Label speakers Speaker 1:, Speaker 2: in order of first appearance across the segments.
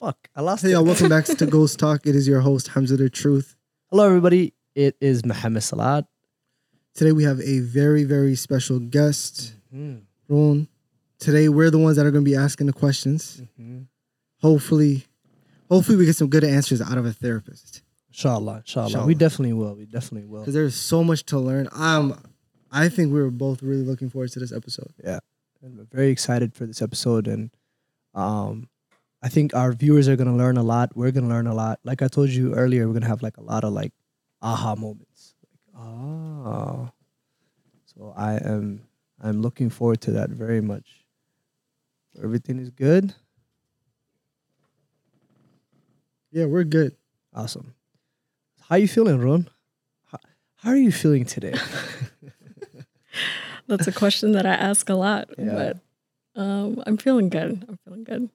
Speaker 1: Fuck, I lost
Speaker 2: Hey y'all, welcome back to Ghost Talk. It is your host, Hamza the Truth.
Speaker 1: Hello, everybody. It is Mohammed Salat.
Speaker 2: Today we have a very, very special guest,
Speaker 1: Mhm.
Speaker 2: Ron. Today we're the ones that are going to be asking the questions.
Speaker 1: Mhm.
Speaker 2: Hopefully, hopefully we get some good answers out of a therapist
Speaker 1: Inshallah, inshallah.
Speaker 2: Inshallah.
Speaker 1: We definitely will. We definitely will.
Speaker 2: because there's so much to learn. Um, I think we were both really looking forward to this episode.
Speaker 1: And we're very excited for this episode. And um, I think our viewers are going to learn a lot. We're going to learn a lot. Like I told you earlier, we're going to have like a lot of like aha moments. Like, ah. So I am I'm looking forward to that very much. Everything is good.
Speaker 2: Yeah, we're good.
Speaker 1: Awesome. How you feeling, Ron? How, how are you feeling today?
Speaker 3: That's a question that I ask a lot,
Speaker 1: Yeah.
Speaker 3: but um, I'm feeling good. I'm feeling good.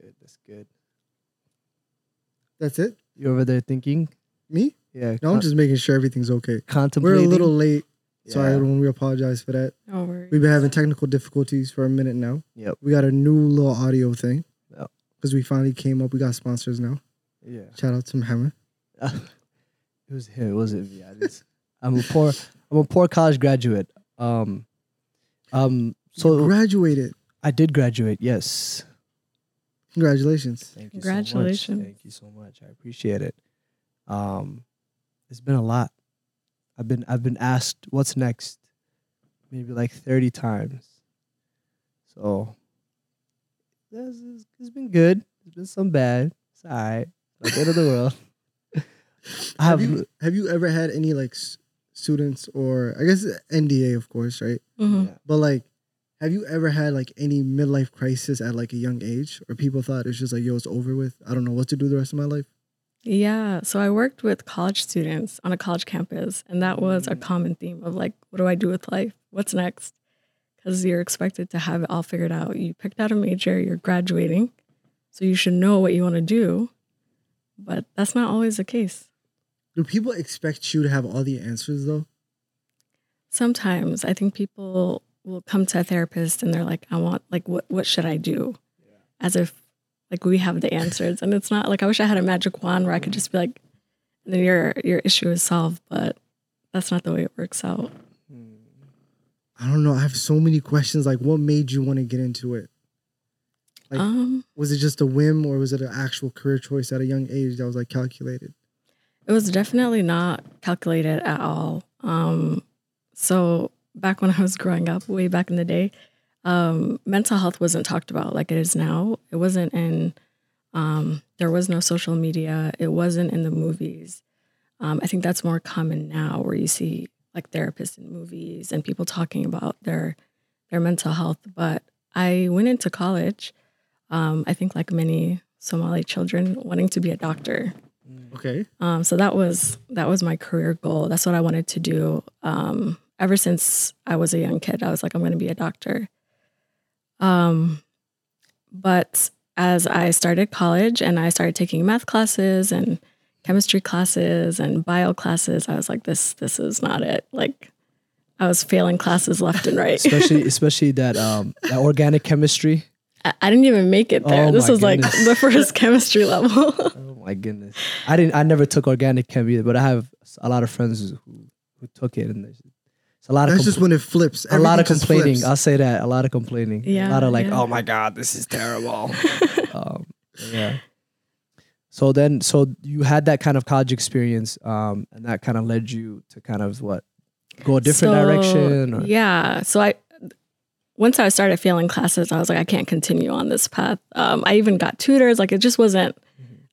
Speaker 1: That's good. That's good.
Speaker 2: That's it.
Speaker 1: You over there thinking?
Speaker 2: Me?
Speaker 1: Yeah.
Speaker 2: No, I'm
Speaker 1: con-
Speaker 2: just making sure everything's okay. We're a little late. Sorry,
Speaker 1: Yeah.
Speaker 2: everyone. We apologize for that.
Speaker 3: No worries.
Speaker 2: We've been having technical difficulties for a minute now.
Speaker 1: Yep.
Speaker 2: We got a new little audio thing.
Speaker 1: Yep.
Speaker 2: Because we finally came up. We got sponsors now.
Speaker 1: Yeah.
Speaker 2: Shout out to Muhammad.
Speaker 1: it was him. It wasn't me. I just, I'm a poor. I'm a poor college graduate. Um, um.
Speaker 2: So
Speaker 1: So
Speaker 2: graduated.
Speaker 1: I did graduate. Yes.
Speaker 2: Congratulations.
Speaker 1: Thank you.
Speaker 3: Congratulations.
Speaker 1: So much. Thank you so much. I appreciate it. Um, it's been a lot. I've been I've been asked what's next, maybe like thirty times. So, this is, it's been good. It's been some bad. It's alright. Not the end of the world. I
Speaker 2: Have
Speaker 1: have.
Speaker 2: you have you ever had any like s- students or I guess NDA of course, right?
Speaker 3: Mhm.
Speaker 1: yeah.
Speaker 2: But like have you ever had like any midlife crisis at like a young age or people thought it's just like yo it's over with. I don't know what to do the rest of my life.
Speaker 3: Yeah. So I worked with college students on a college campus, and that was a mm. common theme of like, what do I do with life? What's next? Because you're expected to have it all figured out. You picked out a major, you're graduating, so you should know what you want to do. But that's not always the case.
Speaker 2: Do people expect you to have all the answers though?
Speaker 3: Sometimes I think people will come to a therapist and they're like, I want like what what should I do? As if like we have the answers. And it's not like I wish I had a magic wand where I could just be like, and then your your issue is solved, but that's not the way it works out.
Speaker 1: Hmm.
Speaker 2: I don't know. I have so many questions. Like, what made you want to get into it? Like-
Speaker 3: um
Speaker 2: Was it just a whim, or was it an actual career choice at a young age that was like calculated?
Speaker 3: it was definitely not calculated at all. Um so back when I was growing up, way back in the day, um, mental health wasn't talked about like it is now. It wasn't in um, there was no social media. It wasn't in the movies. Um, I think that's more common now, where you see like therapists in movies and people talking about their their mental health. But I went into college. Um, I think like many Somali children, wanting to be a doctor.
Speaker 2: Okay.
Speaker 3: Um, so that was that was my career goal. That's what I wanted to do. Um, ever since I was a young kid, I was like, I'm going to be a doctor. Um, but as I started college and I started taking math classes and chemistry classes and bio classes, I was like, this this is not it. Like, I was failing classes left and right.
Speaker 1: especially especially that um that organic chemistry.
Speaker 3: I, I didn't even make it there.
Speaker 1: Oh
Speaker 3: this was like the first chemistry level.
Speaker 1: Oh my goodness. I didn't I never took organic chem either, but I have a lot of friends who who took it and a lot of
Speaker 2: That's
Speaker 1: compl-
Speaker 2: just when it flips.
Speaker 1: a lot of complaining.
Speaker 2: flips.
Speaker 1: I'll say that. A lot of complaining.
Speaker 3: Yeah.
Speaker 1: a lot of like,
Speaker 3: yeah.
Speaker 1: oh my god, this is terrible. um, yeah. So then, so you had that kind of college experience, um, and that kind of led you to kind of what go a different
Speaker 3: So,
Speaker 1: direction. Or,
Speaker 3: Yeah. So I once I started failing classes, I was like, I can't continue on this path. Um, I even got tutors. Like it just wasn't.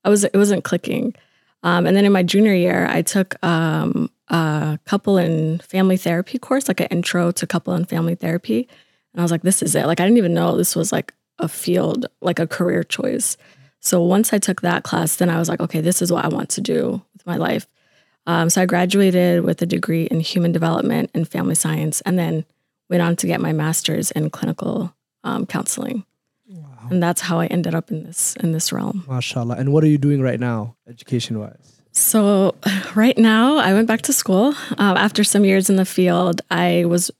Speaker 3: I was. It wasn't clicking. Um, and then in my junior year, I took um, a couple and family therapy course, like an intro to couple and family therapy. And I was like, this is it. Like I didn't even know this was like a field, like a career choice. So once I took that class, then I was like, okay, this is what I want to do with my life. Um, so I graduated with a degree in human development and family science, and then went on to get my master's in clinical um, counseling.
Speaker 1: Wow.
Speaker 3: And that's how I ended up in this in this realm.
Speaker 1: Mashallah. And what are you doing right now, education wise?
Speaker 3: So right now, I went back to school um, after some years in the field. I was,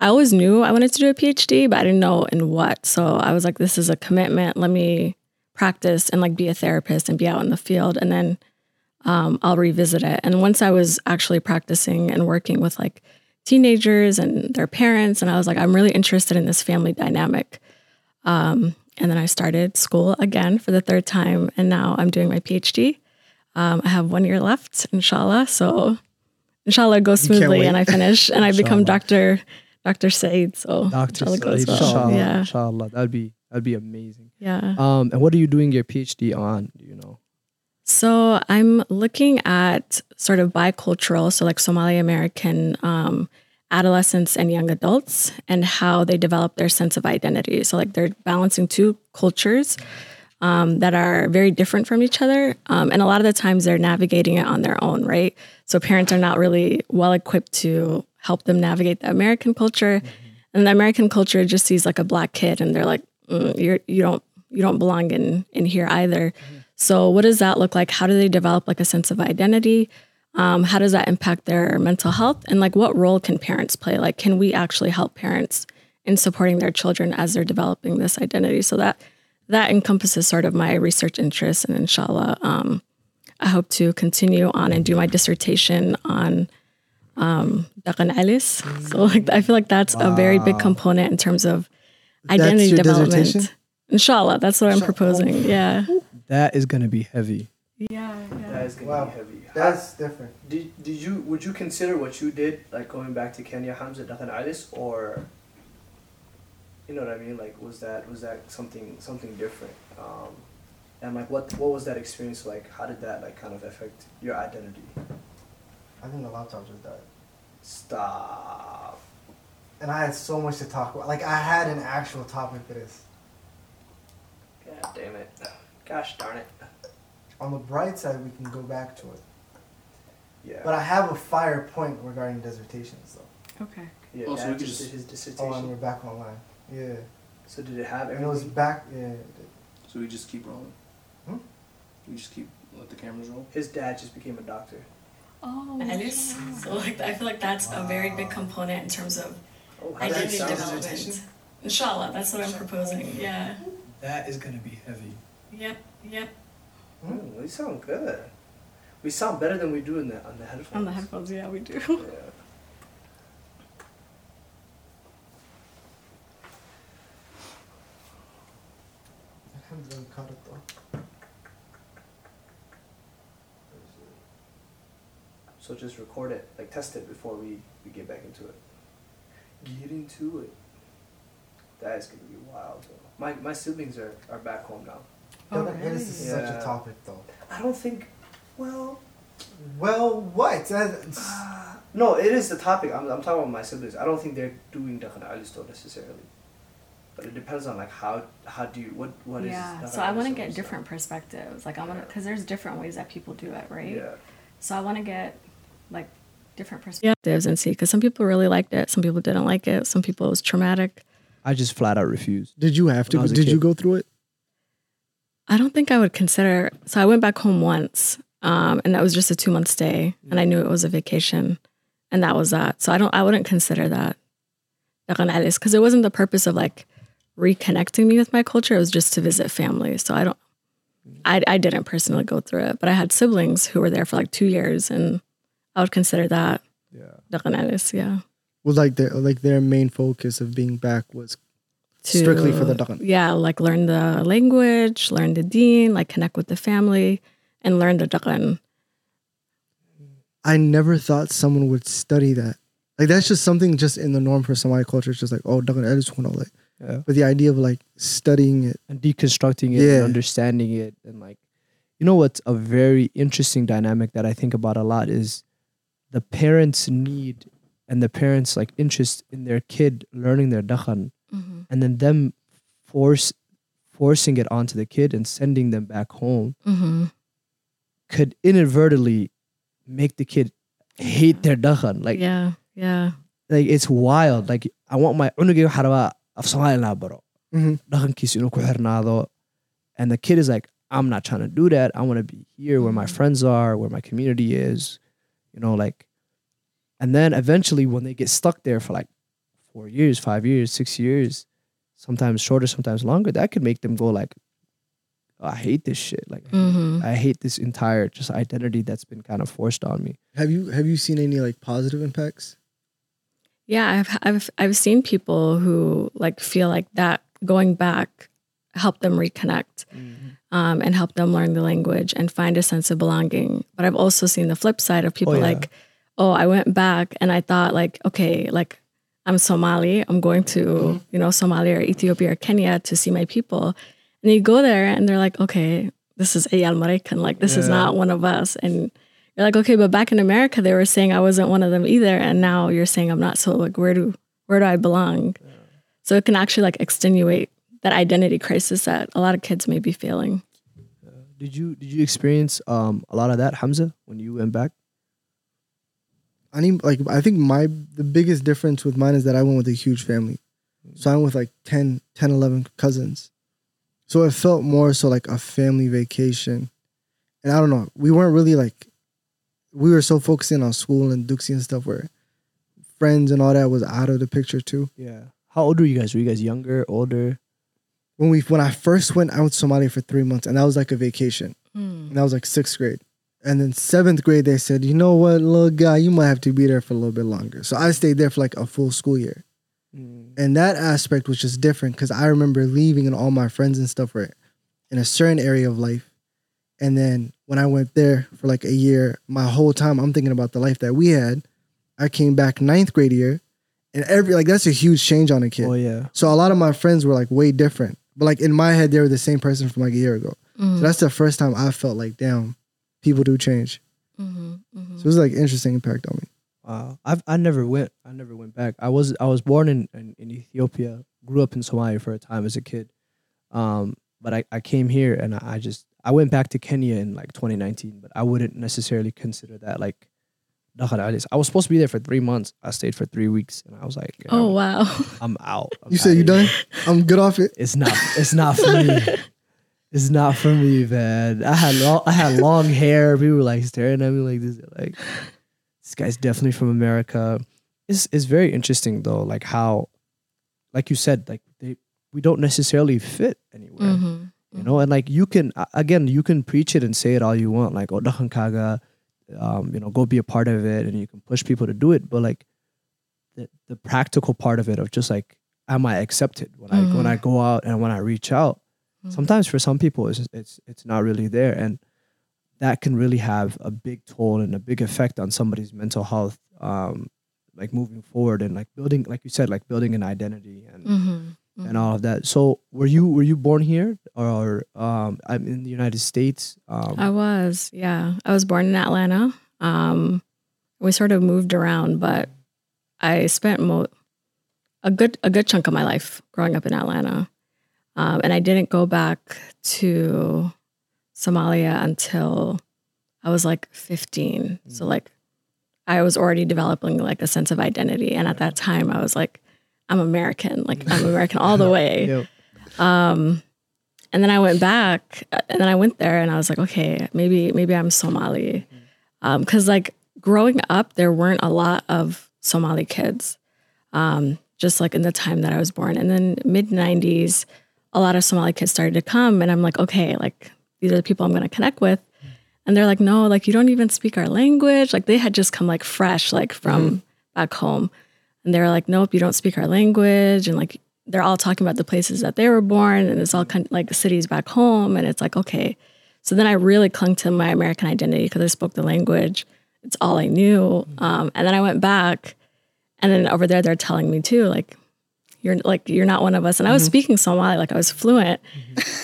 Speaker 3: I always knew I wanted to do a PhD, but I didn't know in what. So I was like, this is a commitment. Let me practice and like be a therapist and be out in the field, and then um, I'll revisit it. And once I was actually practicing and working with like teenagers and their parents, and I was like, I'm really interested in this family dynamic. Um, and then I started school again for the third time, and now I'm doing my PhD. Um, I have one year left, inshallah. So, inshallah, goes smoothly, and I finish, and I become Doctor Doctor Said. So,
Speaker 1: Doctor
Speaker 3: inshallah goes
Speaker 1: Said,
Speaker 3: well.
Speaker 1: inshallah,
Speaker 3: Yeah,
Speaker 1: inshallah. That'd be that'd be amazing.
Speaker 3: yeah.
Speaker 1: Um, and what are you doing your PhD on? Do you know?
Speaker 3: So I'm looking at sort of bicultural, so like Somali American um, adolescents and young adults, and how they develop their sense of identity. So like they're balancing two cultures um, that are very different from each other, um, and a lot of the times they're navigating it on their own, right? So parents are not really well equipped to help them navigate the American culture, and the American culture just sees like a black kid, and they're like, mm, "You're you don't you don't belong in in here either." So, what does that look like? How do they develop like a sense of identity? Um, how does that impact their mental health? And like, what role can parents play? Like, can we actually help parents in supporting their children as they're developing this identity? So that that encompasses sort of my research interests, and inshallah, um, I hope to continue on and do my dissertation on um, dhaqan celis. So, like, I feel like that's a very big component in terms of identity
Speaker 2: your
Speaker 3: development.
Speaker 2: dissertation?
Speaker 3: Inshallah, that's what I'm proposing. Yeah.
Speaker 1: That is gonna be heavy.
Speaker 3: Yeah,
Speaker 1: That is gonna
Speaker 2: Wow.
Speaker 1: be heavy.
Speaker 2: That's different.
Speaker 1: Did, did you would you consider what you did like going back to Kenya Hamza dhaqan celis or you know what I mean like was that was that something something different um, and like what what was that experience like how did that like kind of affect your identity
Speaker 2: I think the laptop just died.
Speaker 1: stop
Speaker 2: And I had so much to talk about. Like I had an actual topic for this.
Speaker 1: god damn it gosh darn it
Speaker 2: On the bright side, we can go back to it.
Speaker 1: yeah
Speaker 2: But I have a fire point regarding dissertations, though.
Speaker 3: Okay.
Speaker 1: yeah
Speaker 4: Oh, so we
Speaker 1: Dad
Speaker 4: could
Speaker 1: just
Speaker 4: just-
Speaker 1: did his
Speaker 2: Oh, and
Speaker 1: dissertation
Speaker 2: we're back online. Yeah.
Speaker 1: so did it have
Speaker 2: And it was back. Yeah.
Speaker 4: So we just keep rolling.
Speaker 2: Hmm?
Speaker 4: We just keep let the cameras roll.
Speaker 1: his dad just became a doctor
Speaker 3: Oh, Alice. So like, I feel like that's a very big component in terms of
Speaker 1: oh
Speaker 3: identity
Speaker 1: it
Speaker 3: development. Inshallah, that's what I'm proposing. Yeah.
Speaker 1: that is gonna be heavy
Speaker 3: Yep. Yep.
Speaker 1: Oh, we sound good. We sound better than we do in the on the headphones.
Speaker 3: On the headphones, yeah, we do.
Speaker 1: Yeah.
Speaker 2: I haven't really caught it though.
Speaker 1: So just record it, like test it before we, we get back into it. Get into it. That is gonna be wild. Though. My my siblings are, are back home now.
Speaker 3: Oh,
Speaker 2: Doesn't- This is such a topic, though.
Speaker 1: I don't think. Well,
Speaker 2: Well, what?
Speaker 1: Uh, no, it is the topic. I'm, I'm talking about my siblings. I don't think they're doing Dakhan Ali store necessarily. But it depends on like how how do you what what is.
Speaker 3: yeah.
Speaker 1: Dakhan
Speaker 3: So I want to
Speaker 1: store
Speaker 3: get
Speaker 1: stuff.
Speaker 3: different perspectives. Like I want to, because there's different ways that people do it, right?
Speaker 1: Yeah.
Speaker 3: So I want to get like different perspectives and see because some people really liked it, some people didn't like it, some people it was traumatic.
Speaker 1: I just flat out refused.
Speaker 2: Did you have to?
Speaker 1: was a
Speaker 2: Did you go through it?
Speaker 3: I don't think I would consider. So I went back home once, um, and that was just a two month stay, and I knew it was a vacation, and that was that. So I don't. I wouldn't consider that because it wasn't the purpose of like reconnecting me with my culture. It was just to visit family. So I don't. I I didn't personally go through it, but I had siblings who were there for like two years, and I would consider that
Speaker 1: Yeah.
Speaker 3: yeah.
Speaker 2: Was like their like their main focus of being back was strictly for the Dakhan.
Speaker 3: Yeah, like learn the language, learn the deen, like connect with the family, and learn the Dakhan.
Speaker 2: I never thought someone would study that. Like that's just something just in the norm for Somali culture. It's just like oh, Dakhan Edis all that.
Speaker 1: Yeah.
Speaker 2: But the idea of like studying it,
Speaker 1: and deconstructing it
Speaker 2: Yeah.
Speaker 1: and understanding it and like you know what's a very interesting dynamic that I think about a lot is the parents need and the parents like interest in their kid learning their dakhan
Speaker 3: Mm-hmm.
Speaker 1: and then them force forcing it onto the kid and sending them back home
Speaker 3: Mm-hmm.
Speaker 1: could inadvertently make the kid hate their dakhan like
Speaker 3: yeah, yeah.
Speaker 1: like it's wild like I want my unugay waxaa rabaa af Soomaali inaan baro dhaqankiisa inuu ku xirnaado and the kid is like i'm not trying to do that i want to be here where my
Speaker 3: Mhm.
Speaker 1: friends are where my community is you know like and then eventually when they get stuck there for like four years five years six years sometimes shorter sometimes longer that could make them go like oh, I hate this shit. Like
Speaker 3: hmm
Speaker 1: I hate this entire just identity that's been kind of forced on me.
Speaker 2: Have you have you seen any like positive impacts?
Speaker 3: Yeah, I've I've I've seen people who like feel like that going back helped them reconnect um, and help them learn the language and find a sense of belonging. But I've also seen the flip side of people
Speaker 1: yeah.
Speaker 3: like, oh, I went back and I thought like, okay, like I'm Somali, I'm going to you know Somalia or Ethiopia or Kenya to see my people, and you go there and they're like, okay, this is Ayal Marikan, like this is not one of us, and you're like, okay, but back in America they were saying I wasn't one of them either, and now you're saying I'm not. So like, where do where do I belong? So it can actually like extenuate that identity crisis that a lot of kids may be feeling.
Speaker 1: Did you did you experience um a lot of that, Hamza, when you went back?
Speaker 2: I need like I think my the biggest difference with mine is that I went with a huge family. So I went with like 10, 10, 11 cousins. So it felt more so like a family vacation. And I don't know, we weren't really like we were so focusing on school and dugsi and stuff where friends and all that was out of the picture too.
Speaker 1: Yeah. How old were you guys? Were you guys younger, older?
Speaker 2: When we when I first went, out went to Somalia for three months and that was like a vacation. Hmm. And that was like sixth grade. And then seventh grade, they said, you know what, little guy, you might have to be there for a little bit longer. So I stayed there for like a full school year. Hmm. And that aspect was just different because I remember leaving and all my friends and stuff were in a certain area of life. And then when I went there for like a year, my whole time I'm thinking about the life that we had. I came back ninth grade year, and every like that's a huge change on a kid.
Speaker 1: Oh yeah.
Speaker 2: So a lot of my friends were like way different, but like in my head they were the same person from like a year ago.
Speaker 3: Mm-hmm.
Speaker 2: So that's the first time I felt like, damn, people do change.
Speaker 3: hmm hmm
Speaker 2: So it was like interesting impact on me.
Speaker 1: Wow. I've I never went. I never went back. I was I was born in, in, in Ethiopia, grew up in Somalia for a time as a kid. Um, but I, I came here and I, I just I went back to Kenya in like 2019, but I wouldn't necessarily consider that like I was supposed to be there for three months. I stayed for three weeks and I was like, you
Speaker 3: Oh wow.
Speaker 1: I'm out. I'm
Speaker 2: You said you
Speaker 1: here.
Speaker 2: done? I'm good off it.
Speaker 1: It's not. It's not for me. It's not for me, man. I had long, I had long hair. People were like staring at me like this. Like this guy's definitely from America. It's it's very interesting though, like how, like you said, like they we don't necessarily fit anywhere.
Speaker 3: hmm
Speaker 1: You know, and like you can again, you can preach it and say it all you want, like Odahan Kaga, um, you know, go be a part of it, and you can push people to do it. But like the the practical part of it, of just like, am I accepted when I when. I go out and when I reach out?
Speaker 3: Mhm.
Speaker 1: Sometimes for some people, it's it's it's not really there, and that can really have a big toll and a big effect on somebody's mental health. Um, like moving forward and like building, like you said, like building an identity and
Speaker 3: hmm
Speaker 1: and all of that. So were you were you born here or um I'm in the United States? Um
Speaker 3: I was, yeah. I was born in Atlanta. Um, we sort of moved around, but I spent mo- a good a good chunk of my life growing up in Atlanta, um, and I didn't go back to Somalia until I was like 15. So like, I was already developing like a sense of identity, and at that time, I was like, I'm American, like I'm American all the way.
Speaker 1: Yep.
Speaker 3: Um, and then I went back, and then I went there, and I was like, okay, maybe maybe I'm Somali, because like growing up, there weren't a lot of Somali kids, um, just like in the time that I was born, and then mid '90s, a lot of Somali kids started to come, and I'm like, okay, like these are the people I'm going to connect with. And they're like, no, like you don't even speak our language. Like they had just come like fresh, like from back home. And they were like, nope, you don't speak our language. And like they're all talking about the places that they were born and it's all kind of like the cities back home. And it's like, okay. So then I really clung to my American identity because I spoke the language. It's all I knew. Um, and then I went back and then over there, they're telling me too, like, you're like, you're not one of us. And I was speaking Somali, like I was fluent,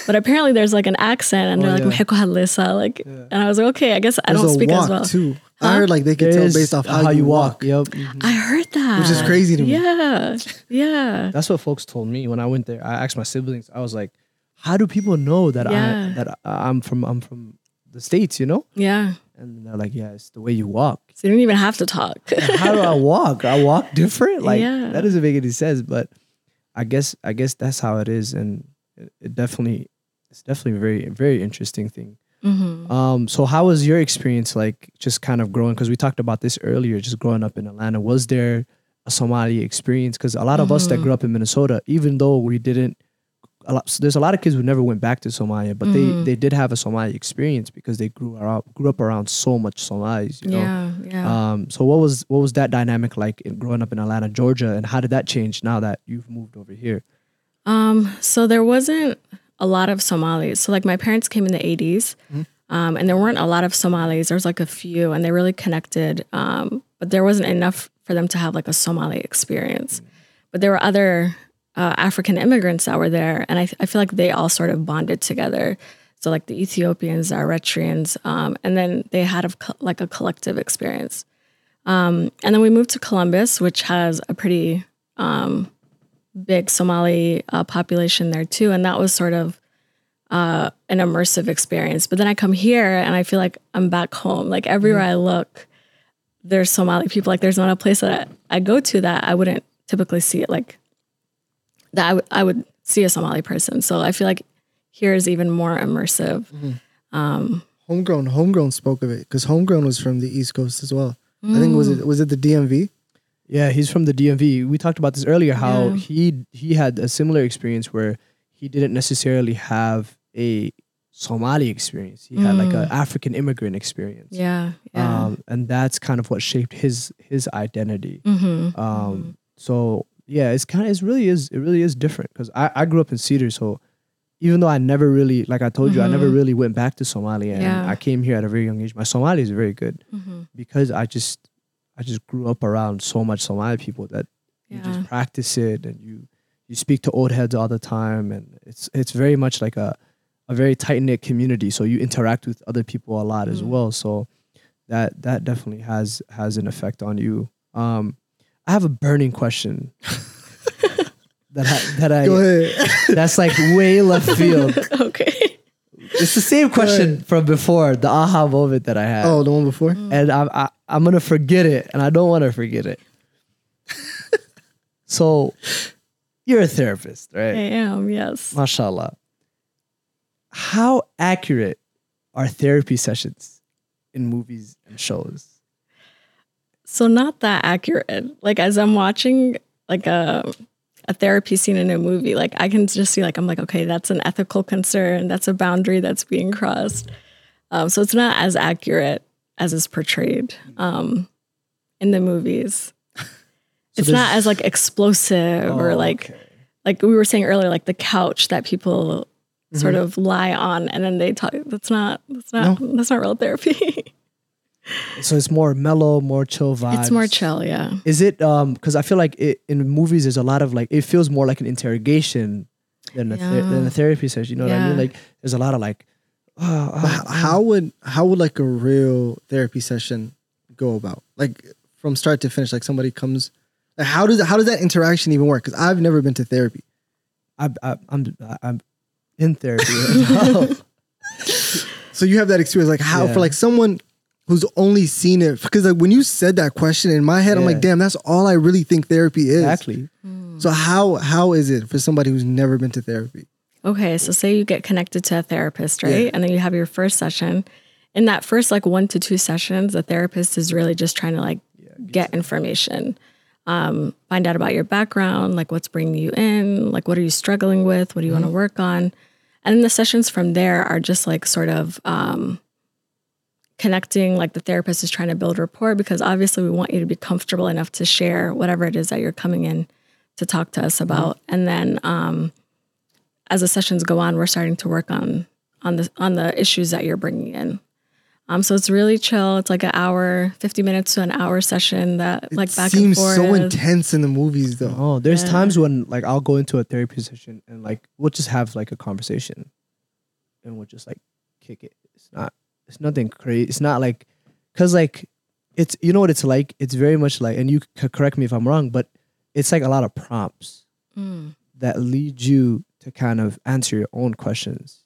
Speaker 3: but apparently there's like an accent and
Speaker 1: Oh,
Speaker 3: they're like,
Speaker 1: yeah.
Speaker 3: Like, and I was like, okay, I guess I
Speaker 2: There's
Speaker 3: don't speak as well.
Speaker 2: too. I heard like they could
Speaker 1: There
Speaker 2: tell based off how, you walk.
Speaker 1: Yep. mhm.
Speaker 3: I heard that.
Speaker 2: Which is crazy to me.
Speaker 3: Yeah. Yeah.
Speaker 1: That's what folks told me when I went there. I asked my siblings. I was like, "How do people know that
Speaker 3: Yeah.
Speaker 1: I that I, I'm from I'm from the states?" You know?
Speaker 3: Yeah.
Speaker 1: And they're like, "Yeah, it's the way you walk."
Speaker 3: So you don't even have to talk.
Speaker 1: How do I walk? I walk different. Like
Speaker 3: Yeah.
Speaker 1: that doesn't make any sense. But I guess I guess that's how it is, and it, it definitely it's definitely a very very interesting thing.
Speaker 3: Hmm
Speaker 1: Um, so how was your experience like just kind of growing? Because we talked about this earlier, just growing up in Atlanta. Was there a Somali experience? Because a lot of us that
Speaker 3: Mhm.
Speaker 1: grew up in Minnesota, even though we didn't a lot. There's a lot of kids who never went back to Somalia, but
Speaker 3: Mhm.
Speaker 1: they they did have a Somali experience because they grew around grew up around so much Somalis. You know.
Speaker 3: Yeah, yeah.
Speaker 1: Um, so what was what was that dynamic like in growing up in Atlanta, Georgia, and how did that change now that you've moved over here?
Speaker 3: Um, so there wasn't a lot of Somalis. So like my parents came in the 80s, um, and there weren't a lot of Somalis. There was like a few, and they really connected. Um, but there wasn't enough for them to have like a Somali experience. But there were other uh, African immigrants that were there, and I, I feel like they all sort of bonded together. So like the Ethiopians, the Eritreans, um, and then they had a, like a collective experience. Um, and then we moved to Columbus, which has a pretty um, big Somali uh, population there too, and that was sort of uh, an immersive experience. But then I come here and I feel like I'm back home. Like everywhere I look, there's Somali people. Like there's not a place that I, I go to that I wouldn't typically see it. Like that I would- see a Somali person. So I feel like here is even more immersive. Um,
Speaker 2: Homegrown, homegrown spoke of it because homegrown was from the East Coast as well. I think was
Speaker 3: Mm.
Speaker 2: it was it the DMV?
Speaker 1: Yeah, he's from the DMV. We talked about this earlier. How
Speaker 3: Yeah.
Speaker 1: he he had a similar experience where he didn't necessarily have a Somali experience. He had like an African immigrant experience.
Speaker 3: yeah, yeah.
Speaker 1: Um, and that's kind of what shaped his his identity.
Speaker 3: mm-hmm.
Speaker 1: Um, so yeah, it's kind of it really is it really is different because I, I grew up in Cedar, so even though I never really like I told you I never
Speaker 3: Mhm.
Speaker 1: really went back to Somalia and
Speaker 3: Yeah.
Speaker 1: I came here at a very young age. My Somali is very good
Speaker 3: Mm-hmm.
Speaker 1: because I just I just grew up around so much Somali people that you just practice it and you you speak to old heads all the time and it's it's very much like a a very tight knit community. So you interact with other people a lot as
Speaker 3: Mm.
Speaker 1: well. So that that definitely has has an effect on you. Um, I have a burning question that I, that I
Speaker 2: Go ahead.
Speaker 1: that's like way left field.
Speaker 3: okay.
Speaker 1: It's the same question from before the aha moment that I had,
Speaker 2: oh, the one before. Mm.
Speaker 1: and I'm I, I'm gonna forget it, and I don't want to forget it. so, you're a therapist, right?
Speaker 3: I am. Yes.
Speaker 1: Mashallah. How accurate are therapy sessions in movies and shows?
Speaker 3: So not that accurate. Like as I'm watching like a a therapy scene in a movie, like I can just see like I'm like, okay, that's an ethical concern. That's a boundary that's being crossed. Um, so it's not as accurate as is portrayed um, in the movies. it's not as like explosive or
Speaker 1: Oh,
Speaker 3: like
Speaker 1: okay.
Speaker 3: like we were saying earlier, like the couch that people sort
Speaker 1: Mm-hmm.
Speaker 3: of lie on and then they talk. That's not that's not that's not real therapy.
Speaker 1: So it's more mellow, more chill vibes.
Speaker 3: it's more chill, yeah.
Speaker 1: Is it um because I feel like it, in movies there's a lot of like it feels more like an interrogation than a ther-
Speaker 3: Yeah.
Speaker 1: than a therapy session. You know what I mean? Like there's a lot of like oh,
Speaker 2: But uh. how would how would like a real therapy session go about? Like from start to finish, like somebody comes. Like how does how does that interaction even work? Because I've never been to therapy.
Speaker 1: I, I, I'm I'm in therapy right now.
Speaker 2: So you have that experience. Like how
Speaker 1: Yeah.
Speaker 2: for like someone who's only seen it because like when you said that question in my head, I'm like, damn, that's all I really think therapy is.
Speaker 1: exactly.
Speaker 2: So how how is it for somebody who's never been to therapy?
Speaker 3: Okay, so say you get connected to a therapist, right?
Speaker 2: Yeah.
Speaker 3: And then you have your first session. In that first like one to two sessions, the therapist is really just trying to like get information, um, find out about your background, like what's bringing you in, like what are you struggling with, what do you want to work on, and then the sessions from there are just like sort of um, connecting. Like the therapist is trying to build rapport because obviously we want you to be comfortable enough to share whatever it is that you're coming in to talk to us about, and then. Um, as the sessions go on, we're starting to work on on the on the issues that you're bringing in. Um, so it's really chill. It's like an hour, fifty minutes to an hour session that
Speaker 2: It
Speaker 3: like back
Speaker 2: seems
Speaker 3: and forth.
Speaker 2: so intense in the movies though.
Speaker 1: Oh, there's
Speaker 3: Yeah.
Speaker 1: times when like I'll go into a therapy session and like we'll just have like a conversation, and we'll just like kick it. It's not. It's nothing crazy. It's not like, cause like, it's you know what it's like. It's very much like, and you c- correct me if I'm wrong, but it's like a lot of prompts
Speaker 3: Mm.
Speaker 1: that lead you to kind of answer your own questions.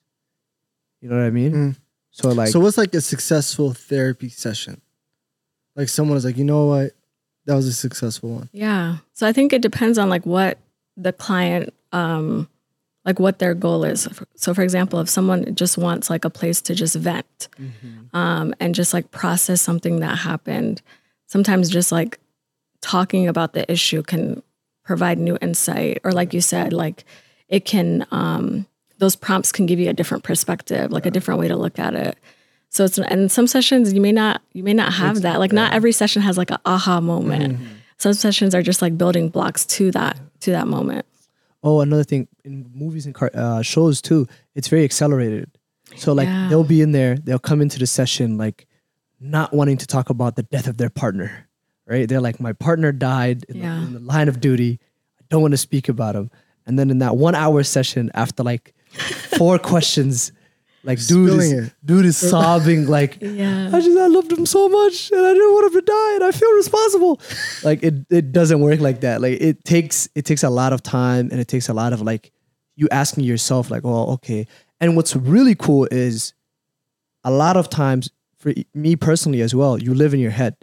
Speaker 1: You know what I mean?
Speaker 2: Mm.
Speaker 1: So like,
Speaker 2: so what's like a successful therapy session? Like someone is like, you know what, that was a successful one.
Speaker 3: Yeah. So I think it depends on like what the client, um, like what their goal is. So for example, if someone just wants like a place to just vent, um, and just like process something that happened, sometimes just like talking about the issue can provide new insight. Or like you said, like it can um, those prompts can give you a different perspective, like a different way to look at it. So it's and some sessions you may not you may not have that. Like not every session has like an aha moment. Some sessions are just like building blocks to that to that moment.
Speaker 1: Oh, another thing in movies and car- uh, shows too, it's very accelerated. So like
Speaker 3: Yeah.
Speaker 1: they'll be in there, they'll come into the session like not wanting to talk about the death of their partner, right? They're like, my partner died in,
Speaker 3: Yeah.
Speaker 1: the, in the line of duty. I don't want to speak about him. And then in that one hour session, after like four questions, like dude is,
Speaker 2: it.
Speaker 1: dude is sobbing like,
Speaker 3: Yeah.
Speaker 1: I just I loved him so much and I didn't want him to die and I feel responsible. like it it doesn't work like that. Like it takes it takes a lot of time and it takes a lot of like you asking yourself like, oh, okay. And what's really cool is a lot of times for me personally as well, you live in your head,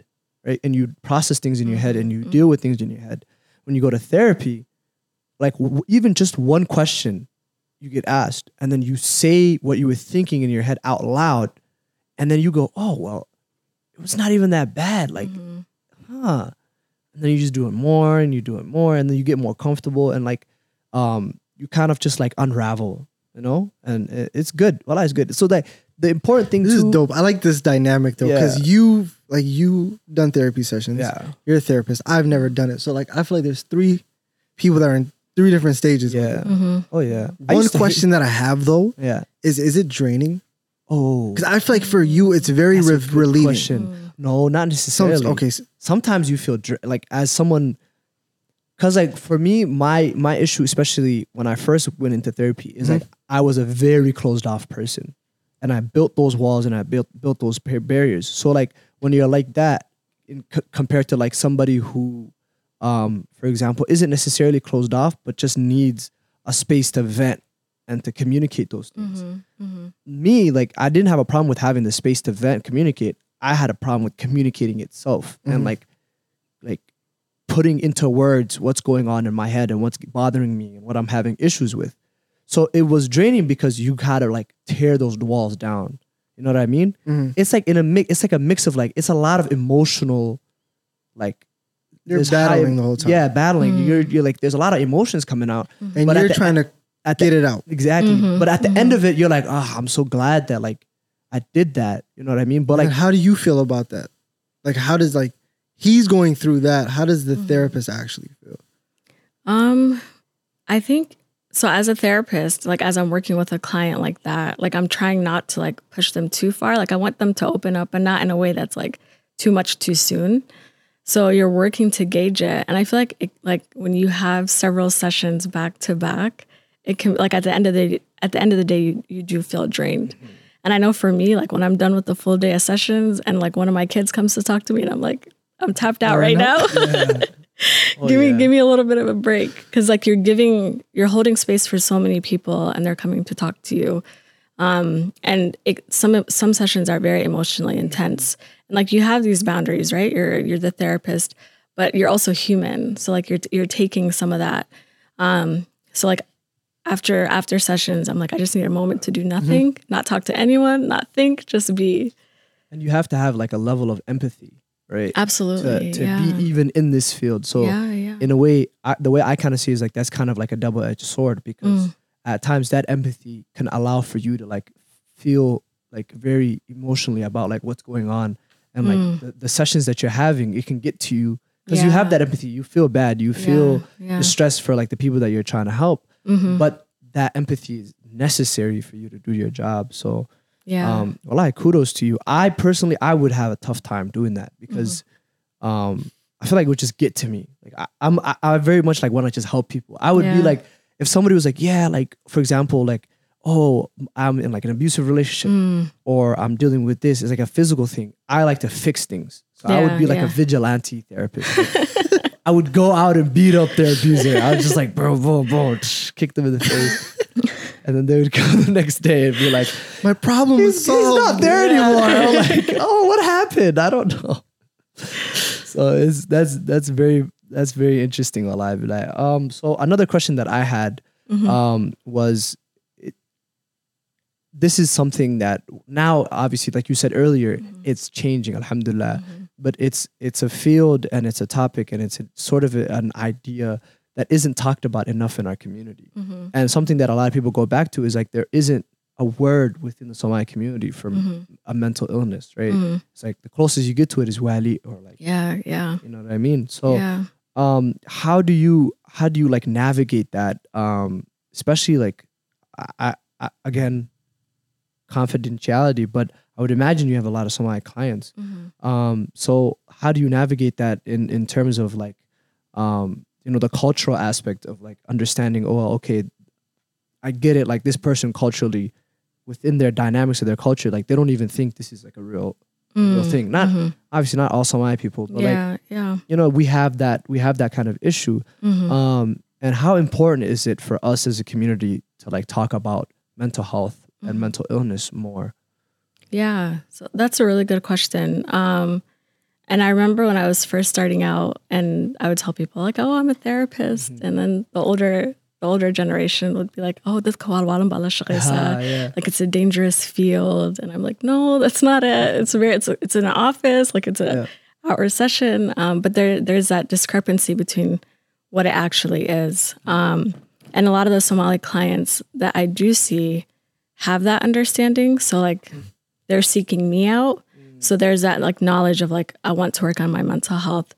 Speaker 1: right? And you process things in your head and you mm-hmm. deal with things in your head. When you go to therapy, like w- even just one question you get asked and then you say what you were thinking in your head out loud and then you go, oh well, it was not even that bad. Like, huh? And then you just do it more and you do it more, and then you get more comfortable and like, um, you kind of just like unravel, you know, and it's good. Well, it's good. So that the important thing
Speaker 2: This is dope. I like this dynamic though, because
Speaker 1: Yeah.
Speaker 2: you like you done therapy sessions.
Speaker 1: Yeah.
Speaker 2: You're a therapist. I've never done it. So like I feel like there's three people that are in three different stages.
Speaker 1: Yeah.
Speaker 3: Mm-hmm.
Speaker 1: Oh yeah.
Speaker 2: One
Speaker 1: used to hate-
Speaker 2: question that I have though
Speaker 1: yeah.
Speaker 2: is is it draining?
Speaker 1: Oh.
Speaker 2: Because I feel like for you it's very
Speaker 1: That's
Speaker 2: re- relieving.
Speaker 1: question. No, not
Speaker 2: Some,
Speaker 1: necessarily.
Speaker 2: okay,
Speaker 1: sometimes you feel dr- like as someone because like for me my my issue especially when i first went into therapy is like i was a very closed off person and i built those walls and i built built those barriers so like when you're like that in c- compared to like somebody who um for example isn't necessarily closed off but just needs a space to vent and to communicate those things. Mm-hmm, mm-hmm. Me like i didn't have a problem with having the space to vent communicate. I had a problem with communicating itself and mm-hmm. like like putting into words what's going on in my head and what's bothering me and what i'm having issues with. So it was draining because you gotta like tear those walls down. You know what i mean? It's like in a mix it's like a mix of like it's a lot of emotional like
Speaker 2: You're
Speaker 1: there's
Speaker 2: battling the whole time.
Speaker 1: yeah battling mm-hmm. you're, you're like there's a lot of emotions coming out
Speaker 2: and
Speaker 1: But
Speaker 2: you're
Speaker 1: the-
Speaker 2: trying to
Speaker 1: at the
Speaker 2: get it out.
Speaker 1: Exactly. Mm-hmm. But at the end of mm-hmm. it, you're like, oh, I'm so glad that like I did that. You know what I mean? But
Speaker 2: Like,
Speaker 1: like,
Speaker 2: how do you feel about that? Like, how does like he's going through that? How does the therapist actually feel?
Speaker 3: Um, I think so. As a therapist, like as I'm working with a client like that, like I'm trying not to like push them too far. Like I want them to open up, but not in a way that's like too much too soon. So you're working to gauge it, and I feel like it, like when you have several sessions back to back, it can like at the end of the at the end of the day, you, you do feel drained. Mm-hmm. And I know for me, like when I'm done with the full day of sessions, and like one of my kids comes to talk to me, and I'm like, I'm tapped out oh, right now.
Speaker 1: Oh,
Speaker 3: give me
Speaker 1: yeah.
Speaker 3: give me a little bit of a break because like you're giving you're holding space for so many people and they're coming to talk to you um and it, some some sessions are very emotionally intense. And like you have these boundaries right? You're you're the therapist but you're also human. So like you're you're taking some of that. Um so like after after sessions i'm like i just need a moment to do nothing not talk to anyone not think just be.
Speaker 1: And you have to have like a level of empathy, right?
Speaker 3: absolutely
Speaker 1: To, to
Speaker 3: yeah.
Speaker 1: be even in this field. So
Speaker 3: yeah yeah.
Speaker 1: in a way, I, the way I kind of see it is like that's kind of like a double edged sword because
Speaker 3: Mm.
Speaker 1: At times that empathy can allow for you to like feel like very emotionally about like what's going on and like the, the sessions that you're having, it can get to you because you have
Speaker 3: Mm.
Speaker 1: That empathy. You feel bad. You feel
Speaker 3: yeah.
Speaker 1: the stress for like the people that you're trying to help,
Speaker 3: Mhm.
Speaker 1: but that empathy is necessary for you to do your job. So
Speaker 3: yeah
Speaker 1: um well I kudos to you. I personally I would have a tough time doing that because
Speaker 3: Mm-hmm.
Speaker 1: um I feel like it would just get to me. Like I, I'm I, I very much like want to just help people. I would be like if somebody was like, yeah, like for example, like, oh, I'm in like an abusive relationship
Speaker 3: Mm.
Speaker 1: or I'm dealing with this. It's like a physical thing. I like to fix things. So I would be like a vigilante therapist. Like, I would go out and beat up their abuser. I was just like, bro, bro, bro, kick them in the face. and then they would come the next day and be like,
Speaker 2: My problem
Speaker 1: he's,
Speaker 2: is
Speaker 1: he's
Speaker 2: solved.
Speaker 1: not there anymore. I'm like, oh, what happened? I don't know. So it's that's that's very that's very interesting. Alive, like um. So another question that I had um was, it, this is something that now obviously, like you said earlier, it's changing. Alhamdulillah, but it's it's a field and it's a topic and it's a, sort of a- an idea that isn't talked about enough in our community.
Speaker 3: Mm-hmm.
Speaker 1: And something that a lot of people go back to is like there isn't a word within the Somali community for
Speaker 3: Mm-hmm.
Speaker 1: a mental illness, right? It's like the closest you get to it is wali or like
Speaker 3: Yeah, yeah,
Speaker 1: you know what I mean? So
Speaker 3: yeah.
Speaker 1: Um how do you how do you like navigate that um especially like I, I, again confidentiality but i would imagine you have a lot of somali clients
Speaker 3: Mm-hmm.
Speaker 1: um so how do you navigate that in in terms of like um you know the cultural aspect of like understanding oh well, okay i get it like this person culturally within their dynamics of their culture like they don't even think this is like a real real thing not
Speaker 3: Mhm.
Speaker 1: obviously not all somali people but like
Speaker 3: Yeah, yeah.
Speaker 1: you know we have that we have that kind of issue
Speaker 3: Mhm.
Speaker 1: um and how important is it for us as a community to like talk about mental health
Speaker 3: Mm-hmm.
Speaker 1: and mental illness more
Speaker 3: Yeah, so that's a really good question. Um, and I remember when I was first starting out, and I would tell people like, "Oh, I'm a therapist,"
Speaker 1: Mm-hmm.
Speaker 3: and then the older the older generation would be like, "Oh, this
Speaker 1: Ah, yeah.
Speaker 3: like it's a dangerous field," and I'm like, "No, that's not it. It's a very it's it's an office, like it's a hour session." Um, but there there's that discrepancy between what it actually is. Um, and a lot of the Somali clients that I do see have that understanding. So like they're seeking me out. So there's that like knowledge of like I want to work on my mental health.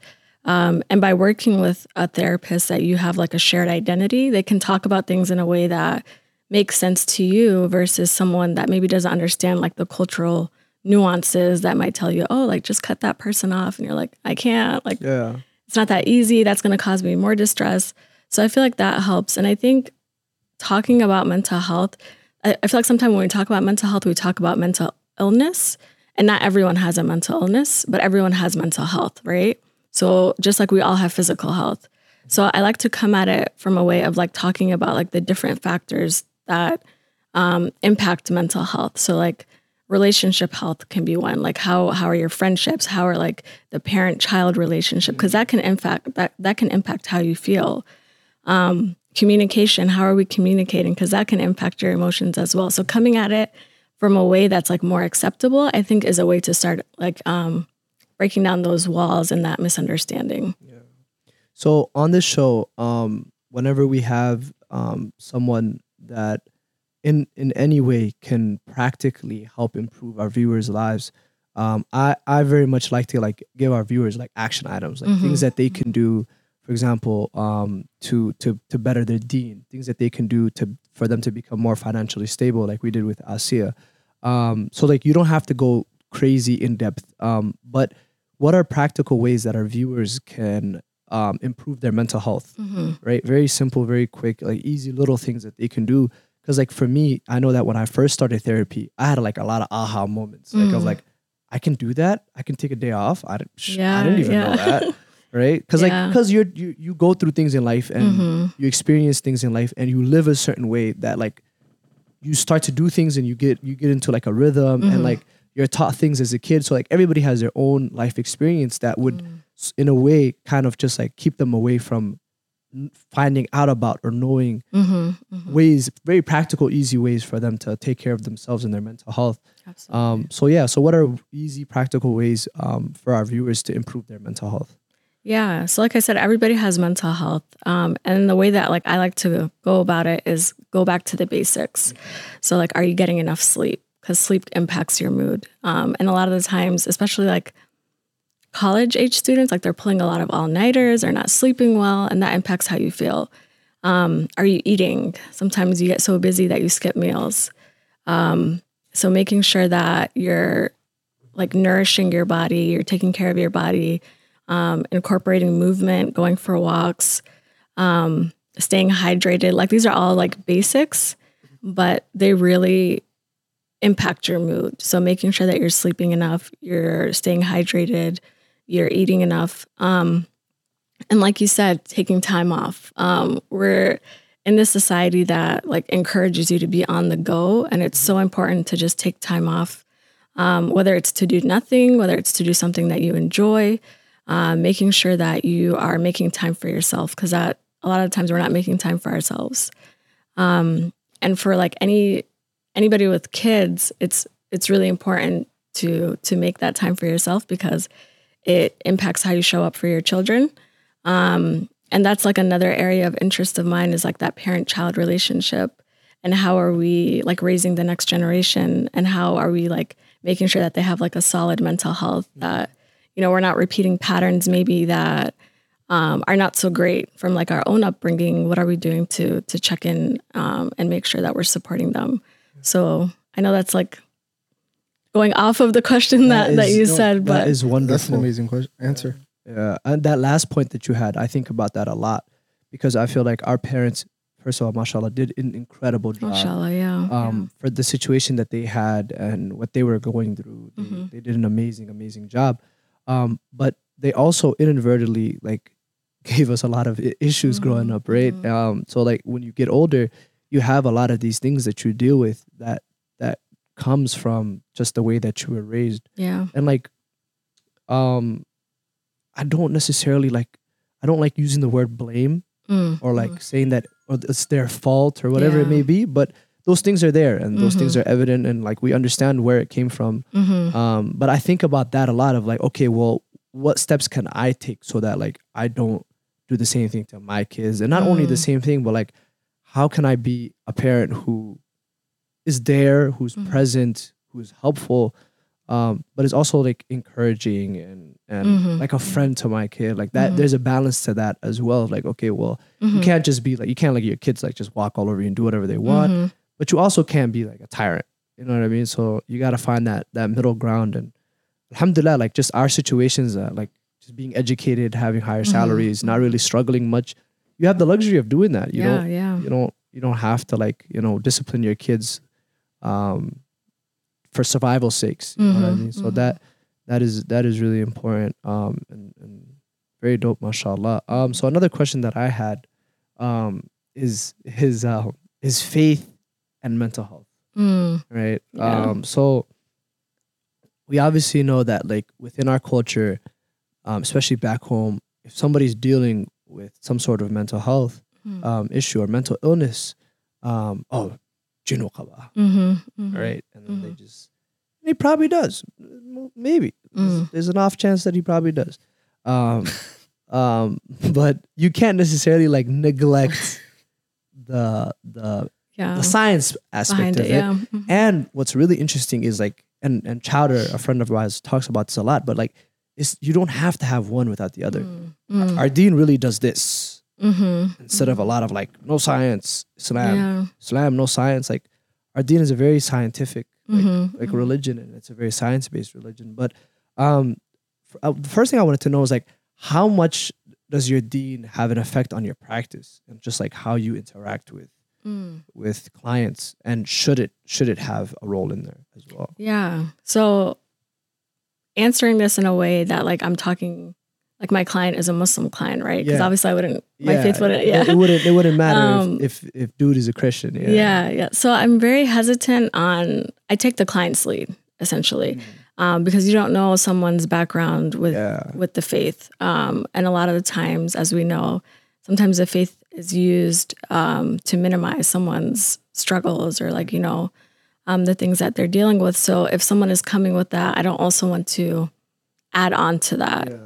Speaker 3: Um, and by working with a therapist that you have like a shared identity, they can talk about things in a way that makes sense to you versus someone that maybe doesn't understand like the cultural nuances that might tell you, oh, like just cut that person off. And you're like, I can't. Like
Speaker 1: yeah
Speaker 3: it's not that easy. That's going to cause me more distress. So I feel like that helps. And I think talking about mental health, I, I feel like sometimes when we talk about mental health, we talk about mental illness. And not everyone has a mental illness, but everyone has mental health, right? So just like we all have physical health. So I like to come at it from a way of like talking about like the different factors that um, impact mental health. So like relationship health can be one. Like how how are your friendships? How are like the parent child relationship? Because that can impact that that can impact how you feel. Um, communication. How are we communicating? Because that can impact your emotions as well. So coming at it from a way that's like more acceptable, I think, is a way to start like um, breaking down those walls and that misunderstanding. Yeah.
Speaker 1: so on this show um whenever we have um someone that in in any way can practically help improve our viewers lives um i i very much like to like give our viewers like action items like things that they can do for example um to to to better their deen things that they can do to for them to become more financially stable like we did with asia um so like you don't have to go crazy in depth um but what are practical ways that our viewers can um, improve their mental health? Mm-hmm. Right? Very simple very quick like easy little things that they can do. Because like for me i know that when i first started therapy i had like a lot of aha moments. Like i was mm. like i can do that? I can take a day off? I didn't, I didn't even know that. Right? Because like because you're you, you go through things in life and mm-hmm. you experience things in life and you live a certain way that like you start to do things and you get you get into like a rhythm and mm-hmm. like you're taught things as a kid so like everybody has their own life experience that would s- in a way kind of just like keep them away from finding out about or knowing ways very practical easy ways for them to take care of themselves and their mental health
Speaker 3: Absolutely.
Speaker 1: um so yeah so what are easy practical ways um for our viewers to improve their mental health
Speaker 3: Yeah. So like I said, everybody has mental health. Um, and the way that like I like to go about it is go back to the basics. So like, are you getting enough sleep? Because sleep impacts your mood. Um, and a lot of the times, especially like college age students, like they're pulling a lot of all nighters, they're not sleeping well, and that impacts how you feel. Um, are you eating? Sometimes you get so busy that you skip meals. Um, so making sure that you're like nourishing your body, you're taking care of your body, um, incorporating movement, going for walks, um, staying hydrated. Like these are all like basics, but they really impact your mood. So making sure that you're sleeping enough, you're staying hydrated, you're eating enough. Um, and like you said, taking time off. Um, we're in this society that like encourages you to be on the go, and it's so important to just take time off, um, whether it's to do nothing, whether it's to do something that you enjoy, uh, making sure that you are making time for yourself because that a lot of times we're not making time for ourselves. Um, and for like any anybody with kids, it's it's really important to to make that time for yourself because it impacts how you show up for your children. Um, and that's like another area of interest of mine is like that parent child relationship and how are we like raising the next generation and how are we like making sure that they have like a solid mental health that you know we're not repeating patterns maybe that um, are not so great from like our own upbringing what are we doing to to check in um, and make sure that we're supporting them so i know that's like going off of the question that, that,
Speaker 1: is-
Speaker 3: you
Speaker 1: no,
Speaker 3: said but
Speaker 1: that is
Speaker 2: That's an amazing question. Answer.
Speaker 1: Yeah, and that last point that you had, I think about that a lot because I feel like our parents, first of all, mashallah, did an incredible job.
Speaker 3: mashallah yeah
Speaker 1: um, for the situation that they had and what they were going through. They,
Speaker 3: Mhm.
Speaker 1: they did an amazing, amazing job. Um, but they also inadvertently like gave us a lot of issues growing
Speaker 3: Mhm,
Speaker 1: up, right?
Speaker 3: mhm.
Speaker 1: Um, so like when you get older, you have a lot of these things that you deal with that that comes from just the way that you were raised,
Speaker 3: yeah.
Speaker 1: And like, um, I don't necessarily like. I don't like using the word blame
Speaker 3: Mm,
Speaker 1: or like saying that or it's their fault or whatever it may be but those things are there and those things
Speaker 3: Mhm.
Speaker 1: are evident and like we understand where it came from.
Speaker 3: Mhm,
Speaker 1: um but i think about that a lot of like okay well what steps can i take so that like i don't do the same thing to my kids? And not only the
Speaker 3: Mm.
Speaker 1: same thing but like how can i be a parent who is there who's
Speaker 3: Mhm.
Speaker 1: present who's helpful um but is also like encouraging and and
Speaker 3: Mhm.
Speaker 1: like a friend to my kid like that
Speaker 3: Mhm.
Speaker 1: there's a balance to that as well like okay well you
Speaker 3: mhm,
Speaker 1: can't just be like you can't like your kids like just walk all over you and do whatever they want
Speaker 3: mhm.
Speaker 1: but you also can't be like a tyrant you know what i mean so you got to find that that middle ground and alhamdulillah like just our situations uh, like just being educated having higher
Speaker 3: Mhm,
Speaker 1: salaries not really struggling much you have the luxury of doing that. You
Speaker 3: yeah
Speaker 1: don't
Speaker 3: yeah.
Speaker 1: you don't you don't have to like you know discipline your kids um for survival sakes you know what i
Speaker 3: Mhm,
Speaker 1: mean? So
Speaker 3: mhm.
Speaker 1: that that is that is really important um and, and very dope mashallah. Um so another question that i had um is his uh his faith and mental health
Speaker 3: Mm,
Speaker 1: right?
Speaker 3: Yeah.
Speaker 1: um so we obviously know that like within our culture um especially back home if somebody's dealing with some sort of mental health
Speaker 3: mm,
Speaker 1: um issue or mental illness um oh jinn qaba
Speaker 3: mhm, mhm.
Speaker 1: right and then they
Speaker 3: Mhm.
Speaker 1: just he probably does maybe there's,
Speaker 3: Mm.
Speaker 1: there's an off chance that he probably does um um but you can't necessarily like neglect the the
Speaker 3: yeah
Speaker 1: the science aspect
Speaker 3: behind
Speaker 1: of
Speaker 3: it
Speaker 1: it
Speaker 3: yeah mhm.
Speaker 1: and what's really interesting is like, and and Chowder, a friend of ours, talks about this a lot. But like, it's you don't have to have one without the other.
Speaker 3: Mm, mm,
Speaker 1: Our Deen really does this
Speaker 3: mhm,
Speaker 1: instead of a lot of like no science, Islam,
Speaker 3: yeah
Speaker 1: Islam, no science. Like, our Deen is a very scientific like,
Speaker 3: mhm,
Speaker 1: like
Speaker 3: mhm.
Speaker 1: religion, and it's a very science based religion. But um, f- uh, the first thing I wanted to know is like, how much does your Deen have an effect on your practice and just like how you interact with
Speaker 3: Mm.
Speaker 1: with clients and should it should it have a role in there as well
Speaker 3: Yeah. So answering this in a way that like I'm talking like my client is a Muslim client, right? Because
Speaker 1: Yeah.
Speaker 3: obviously I wouldn't my faith wouldn't yeah.
Speaker 1: it, wouldn't it wouldn't matter
Speaker 3: Um,
Speaker 1: if, if if dude is a christian yeah
Speaker 3: yeah. yeah, So I'm very hesitant on I take the client's lead essentially. Um, because you don't know someone's background with
Speaker 1: yeah
Speaker 3: with the faith. Um, and a lot of the times, as we know, sometimes the faith is used um, to minimize someone's struggles or like, you know, um, the things that they're dealing with. So if someone is coming with that, I don't also want to add on to that.
Speaker 1: yeah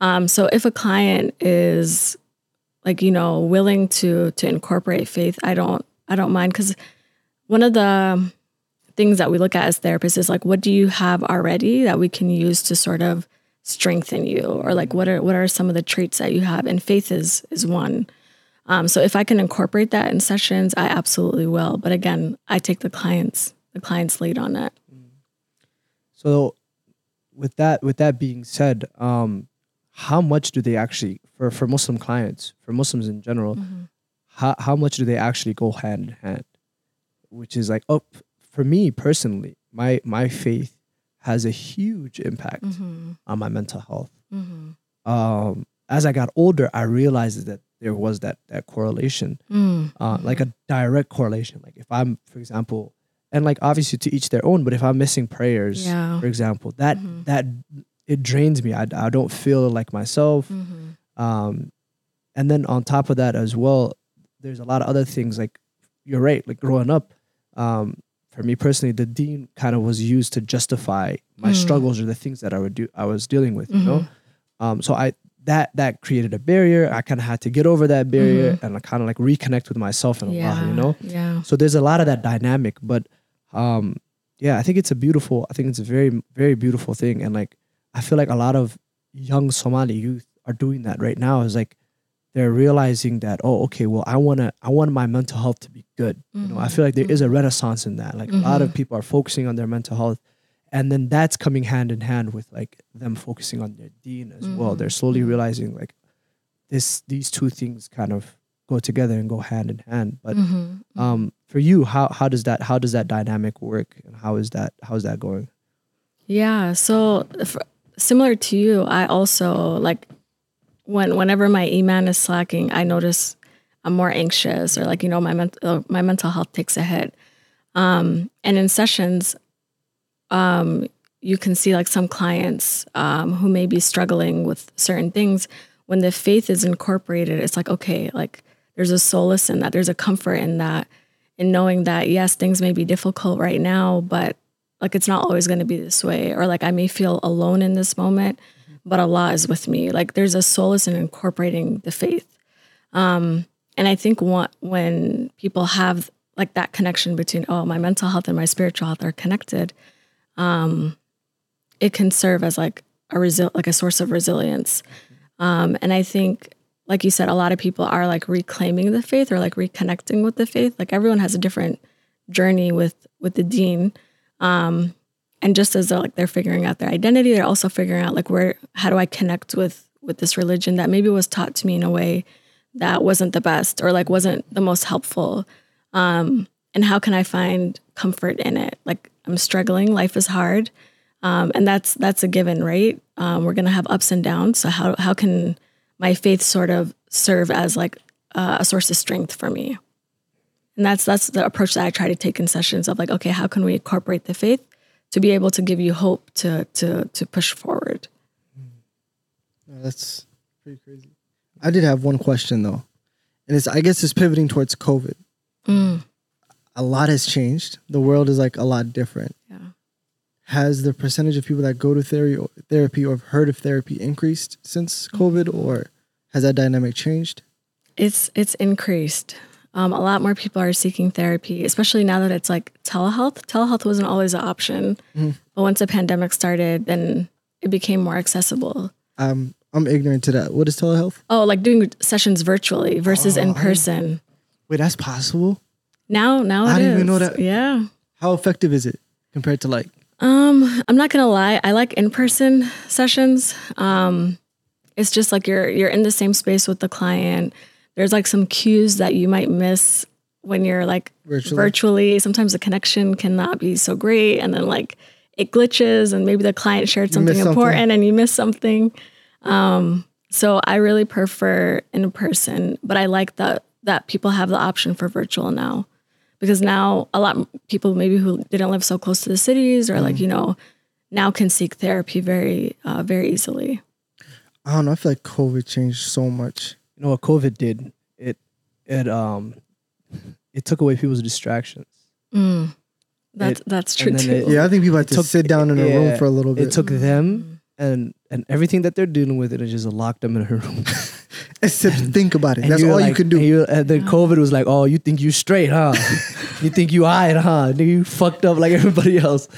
Speaker 3: Um, so if a client is like, you know, willing to to incorporate faith, I don't I don't mind because one of the things that we look at as therapists is like, what do you have already that we can use to sort of strengthen you, or like what are what are some of the traits that you have? And faith is is one. Um, so if I can incorporate that in sessions, I absolutely will. But again, I take the clients the client's lead on it.
Speaker 1: so with that with that being said um how much do they actually for for muslim clients for muslims in general how, how much do they actually go hand in hand which is like oh for me personally my my faith has a huge impact
Speaker 3: Mm-hmm.
Speaker 1: on my mental health
Speaker 3: Mm-hmm.
Speaker 1: um as i got older i realized that there was that that correlation
Speaker 3: Mm.
Speaker 1: uh, like a direct correlation like if i'm for example and like obviously to each their own but if i'm missing prayers
Speaker 3: Yeah.
Speaker 1: for example that
Speaker 3: Mhm.
Speaker 1: that it drains me I, I don't feel like myself
Speaker 3: Mm-hmm.
Speaker 1: um and then on top of that as well there's a lot of other things like you're right like growing up um for me personally the deen kind of was used to justify my
Speaker 3: Mm.
Speaker 1: struggles or the things that i would do i was dealing with you know um so i that that created a barrier. I kind of had to get over that barrier and I kind of like reconnect with myself and
Speaker 3: yeah.
Speaker 1: Allah, you know.
Speaker 3: Yeah.
Speaker 1: So there's a lot of that dynamic, but um, yeah, I think it's a beautiful. I think it's a very very beautiful thing, and like I feel like a lot of young Somali youth are doing that right now. Is like they're realizing that oh okay well I wanna I want my mental health to be good. You know I feel like there is a renaissance in that. Like a lot of people are focusing on their mental health, and then that's coming hand in hand with like them focusing on their deen as well. They're slowly realizing like this these two things kind of go together and go hand in hand. But
Speaker 3: Mm-hmm.
Speaker 1: um, for you, how how does that how does that dynamic work, and how is that how is that going?
Speaker 3: Yeah. So for, similar to you, I also like when whenever my iman is slacking, I notice I'm more anxious or like you know my mental my mental health takes a hit. Um, and in sessions, um, you can see like some clients um, who may be struggling with certain things. When the faith is incorporated, it's like okay, like there's a solace in that. There's a comfort in that, in knowing that yes, things may be difficult right now, but like it's not always going to be this way or like i may feel alone in this moment but allah is with me. Like there's a solace in incorporating the faith. Um and i think what, when people have like that connection between oh my mental health and my spiritual health are connected um it can serve as like a resil- like a source of resilience. Um and i think like you said a lot of people are like reclaiming the faith or like reconnecting with the faith. Like everyone has a different journey with with the deen um, and just as they're like they're figuring out their identity they're also figuring out like where how do i connect with with this religion that maybe was taught to me in a way that wasn't the best or like wasn't the most helpful um, and how can i find comfort in it? Like i'm struggling life is hard um, and that's that's a given right? Um, we're gonna have ups and downs so how, how can my faith sort of serve as like uh, a source of strength for me and that's that's the approach that I try to take in sessions of like, okay, how can we incorporate the faith to be able to give you hope to to to push forward?
Speaker 2: No, that's pretty crazy. I did have one question though, and it's I guess it's pivoting towards COVID.
Speaker 3: Mm,
Speaker 2: A lot has changed. The world is like a lot different.
Speaker 3: yeah.
Speaker 2: Has the percentage of people that go to therapy or, therapy or have heard of therapy increased since COVID, or has that dynamic changed?
Speaker 3: It's it's increased. Um, a lot more people are seeking therapy, especially now that it's like telehealth. Telehealth wasn't always an option, but once the pandemic started, then it became more accessible.
Speaker 2: Um, I'm ignorant to that. What is telehealth?
Speaker 3: Oh, like doing sessions virtually versus in person.
Speaker 2: Wait, that's possible.
Speaker 3: Now, now it
Speaker 2: I didn't even know that.
Speaker 3: Yeah.
Speaker 2: How effective is it compared to like?
Speaker 3: Um, I'm not gonna lie. I like in-person sessions. Um, it's just like you're you're in the same space with the client. There's like some cues that you might miss when you're like
Speaker 2: Virtually.
Speaker 3: virtually. Sometimes the connection cannot be so great, and then like it glitches, and maybe the client shared something
Speaker 2: something.
Speaker 3: important and you miss something. Um, so I really prefer in person, but I like that that people have the option for virtual now because now a lot of people maybe who didn't live so close to the cities or
Speaker 2: Mm.
Speaker 3: like you know now can seek therapy very uh, very easily
Speaker 2: I don't know. I feel like COVID changed so much.
Speaker 1: You know what COVID did? It it um it took away people's distractions.
Speaker 3: that's
Speaker 1: It-
Speaker 3: that's true too
Speaker 1: it-
Speaker 2: Yeah, I think people had to
Speaker 1: took-
Speaker 2: sit down in a room for a little bit.
Speaker 1: It took them and and everything that they're dealing with, and it just locked them in a room.
Speaker 2: Except think about it.
Speaker 1: And
Speaker 2: That's
Speaker 1: you're
Speaker 2: all you can do.
Speaker 1: And, and then COVID was like, "Oh, you think you straight, huh? you think you alright, huh? Nigga, you fucked up like everybody else."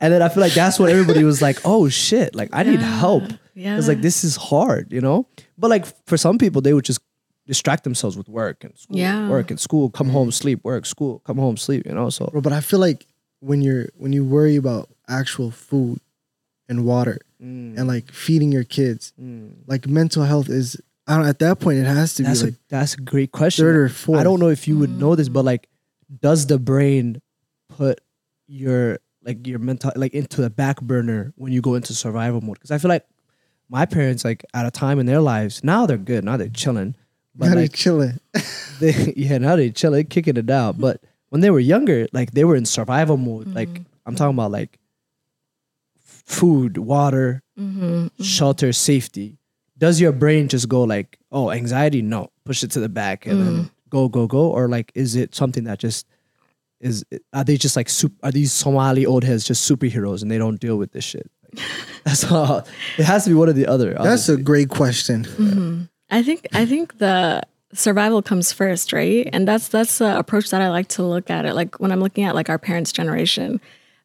Speaker 1: And then I feel like that's what everybody was like, "Oh shit! Like I need help."
Speaker 3: yeah
Speaker 1: It's like this is hard, you know. But like for some people, they would just distract themselves with work and school,
Speaker 3: Yeah.
Speaker 1: work and school, come home, sleep, work, school, come home, sleep. You know, so
Speaker 2: Bro, but I feel like when you're when you worry about actual food and water
Speaker 1: mm,
Speaker 2: and like feeding your kids,
Speaker 1: mm.
Speaker 2: like mental health is I don't at that point it has to
Speaker 1: that's
Speaker 2: be
Speaker 1: a
Speaker 2: like
Speaker 1: that's a great question.
Speaker 2: third or fourth.
Speaker 1: I don't know if you would know this, but like, does the brain put your like your mental like into the back burner when you go into survival mode? Because I feel like my parents like at a time in their lives now they're good now they're chilling, but
Speaker 2: Gotta
Speaker 1: like
Speaker 2: chilling.
Speaker 1: they yeah now they're chilling kicking it out. But when they were younger, like they were in survival mode. Like I'm talking about like f- food, water,
Speaker 3: Mm-hmm.
Speaker 1: shelter, safety. Does your brain just go like, oh, anxiety? No, push it to the back and then go, go, go, or like, is it something that just is? Are they just like soup? Are these Somali old heads just superheroes and they don't deal with this shit? That's all. It has to be one or the other.
Speaker 2: That's a great question.
Speaker 3: Mm-hmm. I think I think the survival comes first, right? And that's that's the approach that I like to look at it. Like when I'm looking at like our parents' generation,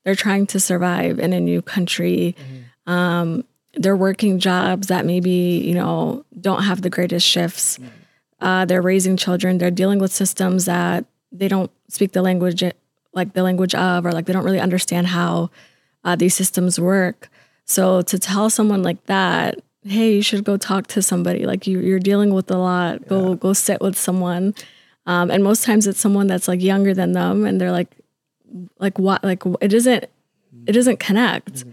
Speaker 3: they're trying to survive in a new country. Um, they're working jobs that maybe you know don't have the greatest shifts. Uh, they're raising children. They're dealing with systems that they don't speak the language like the language of, or like they don't really understand how uh, these systems work. So to tell someone like that, hey, you should go talk to somebody. Like you, you're dealing with a lot. Go go sit with someone. Um, and most times it's someone that's like younger than them, and they're like, like what? Like it doesn't, it doesn't connect.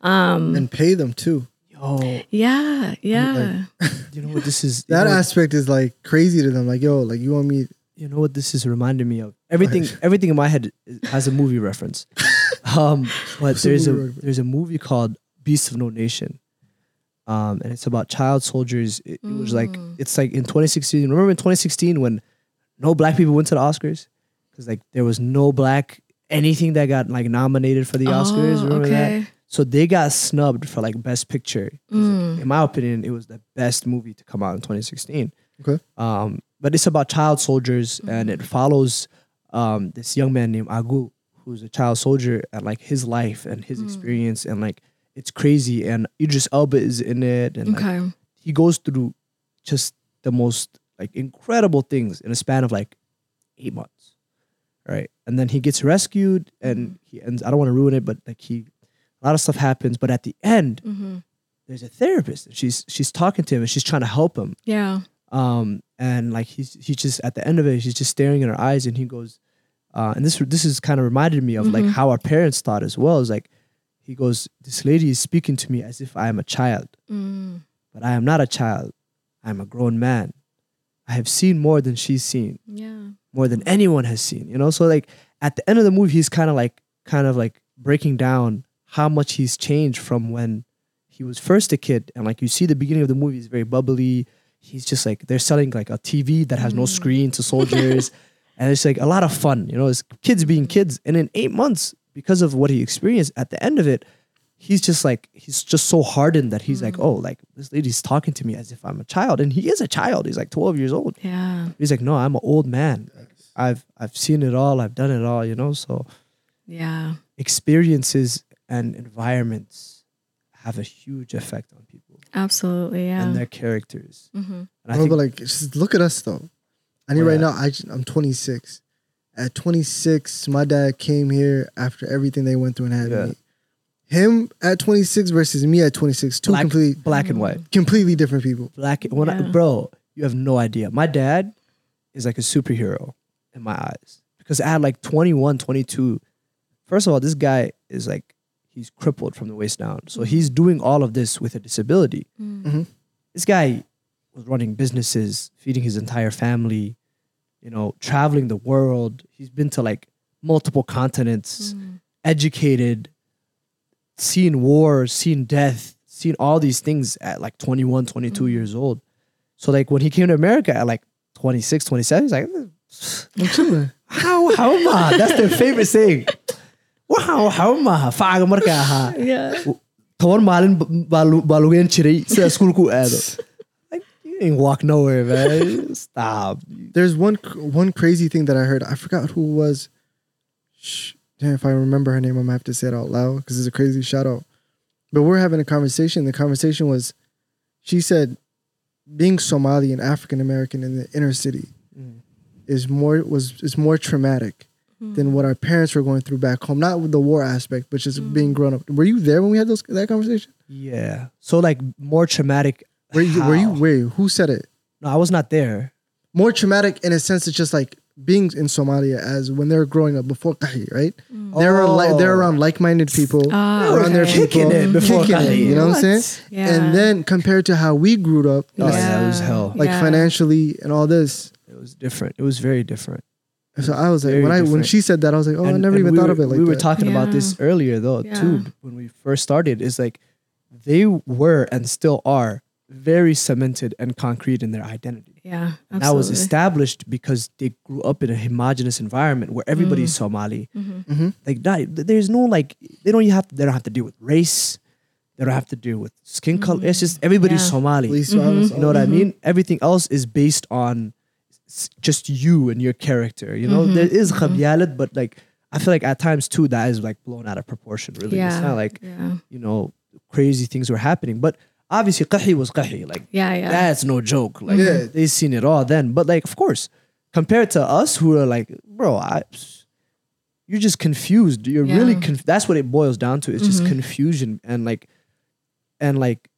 Speaker 2: Um and pay them too.
Speaker 1: Yo,
Speaker 3: Yeah, yeah.
Speaker 1: you know what this is? you
Speaker 2: That
Speaker 1: know
Speaker 2: aspect is like crazy to them. Like, yo, like you want me?
Speaker 1: you know what this is reminding me of everything everything in my head has a movie reference um but
Speaker 2: What's
Speaker 1: there's a
Speaker 2: movie reference?
Speaker 1: there's a movie called beasts of no nation um and it's about child soldiers it, it was like it's like in 2016 remember in 2016 when no black people went to the oscars because like there was no black anything that got like nominated for the oscars
Speaker 3: Oh,
Speaker 1: remember
Speaker 3: okay.
Speaker 1: that so they got snubbed for like best Picture. like, in my opinion it was the best movie to come out in 2016
Speaker 2: Okay.
Speaker 1: um, but it's about child soldiers and it follows um, this young man named Agu, who's a child soldier, and like his life and his experience, and like it's crazy. And Idris Elba is in it, and like, he goes through just the most like incredible things in a span of like eight months, right? And then he gets rescued, and he ends. I don't want to ruin it, but like he, a lot of stuff happens. But at the end,
Speaker 3: Mm-hmm.
Speaker 1: there's a therapist. and She's she's talking to him, and she's trying to help him
Speaker 3: Yeah.
Speaker 1: um and like he's he's just at the end of it he's just staring in her eyes and he goes uh and this this is kind of reminded me of like
Speaker 3: Mhm.
Speaker 1: how our parents thought as well is like he goes this lady is speaking to me as if i am a child
Speaker 3: Mm.
Speaker 1: but i am not a child i'm a grown man i have seen more than she's seen
Speaker 3: Yeah.
Speaker 1: More than anyone has seen you know? So like at the end of the movie he's kind of like kind of like breaking down how much he's changed from when he was first a kid. And like you see the beginning of the movie he's very bubbly. He's just like they're selling like a tv that has no mm. screen to soldiers. And it's like a lot of fun you know? It's kids being kids. And in eight months because of what he experienced at the end of it he's just like he's just so hardened that he's like oh like this lady's talking to me as if i'm a child and he is a child he's like 12 years old
Speaker 3: Yeah.
Speaker 1: He's like, no, I'm an old man. I've I've seen it all. I've done it all. You know. So
Speaker 3: Yeah.
Speaker 1: experiences and environments have a huge effect on people
Speaker 3: Absolutely. Yeah.
Speaker 1: and their characters.
Speaker 3: mm-hmm.
Speaker 1: And I
Speaker 2: No,
Speaker 1: think
Speaker 2: but like, just look at us though. I mean, right
Speaker 1: yeah.
Speaker 2: now, I I'm 26. At 26, my dad came here after everything they went through and had
Speaker 1: Yeah.
Speaker 2: me. Him at 26 versus me at 26, two
Speaker 1: black,
Speaker 2: completely
Speaker 1: black and white.
Speaker 2: completely different people.
Speaker 1: Black. When I, bro, you have no idea. My dad is like a superhero in my eyes because at like 21, 22, first of all, this guy is like he's crippled from the waist down. So mm-hmm. he's doing all of this with a disability.
Speaker 2: Mhm.
Speaker 1: This guy was running businesses, feeding his entire family, you know, traveling the world. He's been to like multiple continents, mm. educated, seen war, seen death, seen all these things at like 21, 22 mm. years old. So like when he came to America at like 26, 27, he's like, how, how am I? That's their favorite saying. Wow, how am I? Faaga marka.
Speaker 3: Yeah.
Speaker 1: toban maalin baa lu- baa lugeyn jiray sida iskuulku aado ain't walk nowhere man stop
Speaker 2: There's one one crazy thing that I heard. I forgot who was. Shh, damn, if I remember her name, I'm gonna have to say it out loud because it's a crazy shout out. But we're having a conversation. The conversation was, she said, being Somali and African American in the inner city
Speaker 1: Mm.
Speaker 2: is more was is more traumatic than what our parents were going through back home. Not with the war aspect, but just being grown up. Were you there when we had those that conversation?
Speaker 1: yeah so like more traumatic
Speaker 2: Were you? Were you? Wait, who said it?
Speaker 1: no I was not there
Speaker 2: more traumatic in a sense it's just like being in Somalia as when they were growing up before Kahi, right? They were li- they're
Speaker 1: Oh.
Speaker 2: around like-minded people,
Speaker 3: Ah,
Speaker 2: around their people,
Speaker 1: Kicking it before
Speaker 2: kicking it,
Speaker 1: Kahi.
Speaker 2: you know what, I'm saying?
Speaker 3: Yeah.
Speaker 2: And then compared to how we grew up,
Speaker 1: Oh, yeah, it was hell.
Speaker 2: like
Speaker 3: Yeah.
Speaker 2: financially and all this.
Speaker 1: it was different it was very different
Speaker 2: So I was like,
Speaker 1: Very
Speaker 2: when I when she said that, I was like, oh, I never even
Speaker 1: we
Speaker 2: thought
Speaker 1: were,
Speaker 2: of it like
Speaker 1: we were
Speaker 2: that.
Speaker 1: talking about this earlier though
Speaker 3: Yeah.
Speaker 1: too when we first started is like they were and still are very cemented and concrete in their identity
Speaker 3: Yeah.
Speaker 1: And that was established because they grew up in a homogenous environment where everybody's Somali.
Speaker 3: Mhm.
Speaker 2: Mhm.
Speaker 1: Like, not, there's no like, they don't have they don't have to deal with race. They don't have to deal with skin color. It's just everybody's
Speaker 3: Yeah.
Speaker 1: Somali.
Speaker 2: Police violence,
Speaker 1: You know what I
Speaker 3: Mhm.
Speaker 1: mean? Everything else is based on just you and your character. You know,
Speaker 3: Mhm.
Speaker 1: there is
Speaker 3: Mhm.
Speaker 1: but like I feel like at times too that is like blown out of proportion. Really, it's not like
Speaker 3: Yeah.
Speaker 1: you know crazy things were happening. But obviously, qahi was qahi. Like
Speaker 3: Yeah. Yeah.
Speaker 1: that's no joke. Like
Speaker 2: Yeah.
Speaker 1: they seen it all then. But like, of course, compared to us who are like, bro, I, you're just confused. You're really
Speaker 3: Yeah.
Speaker 1: conf- that's what it boils down to. It's just
Speaker 3: Mhm.
Speaker 1: confusion and like, and like,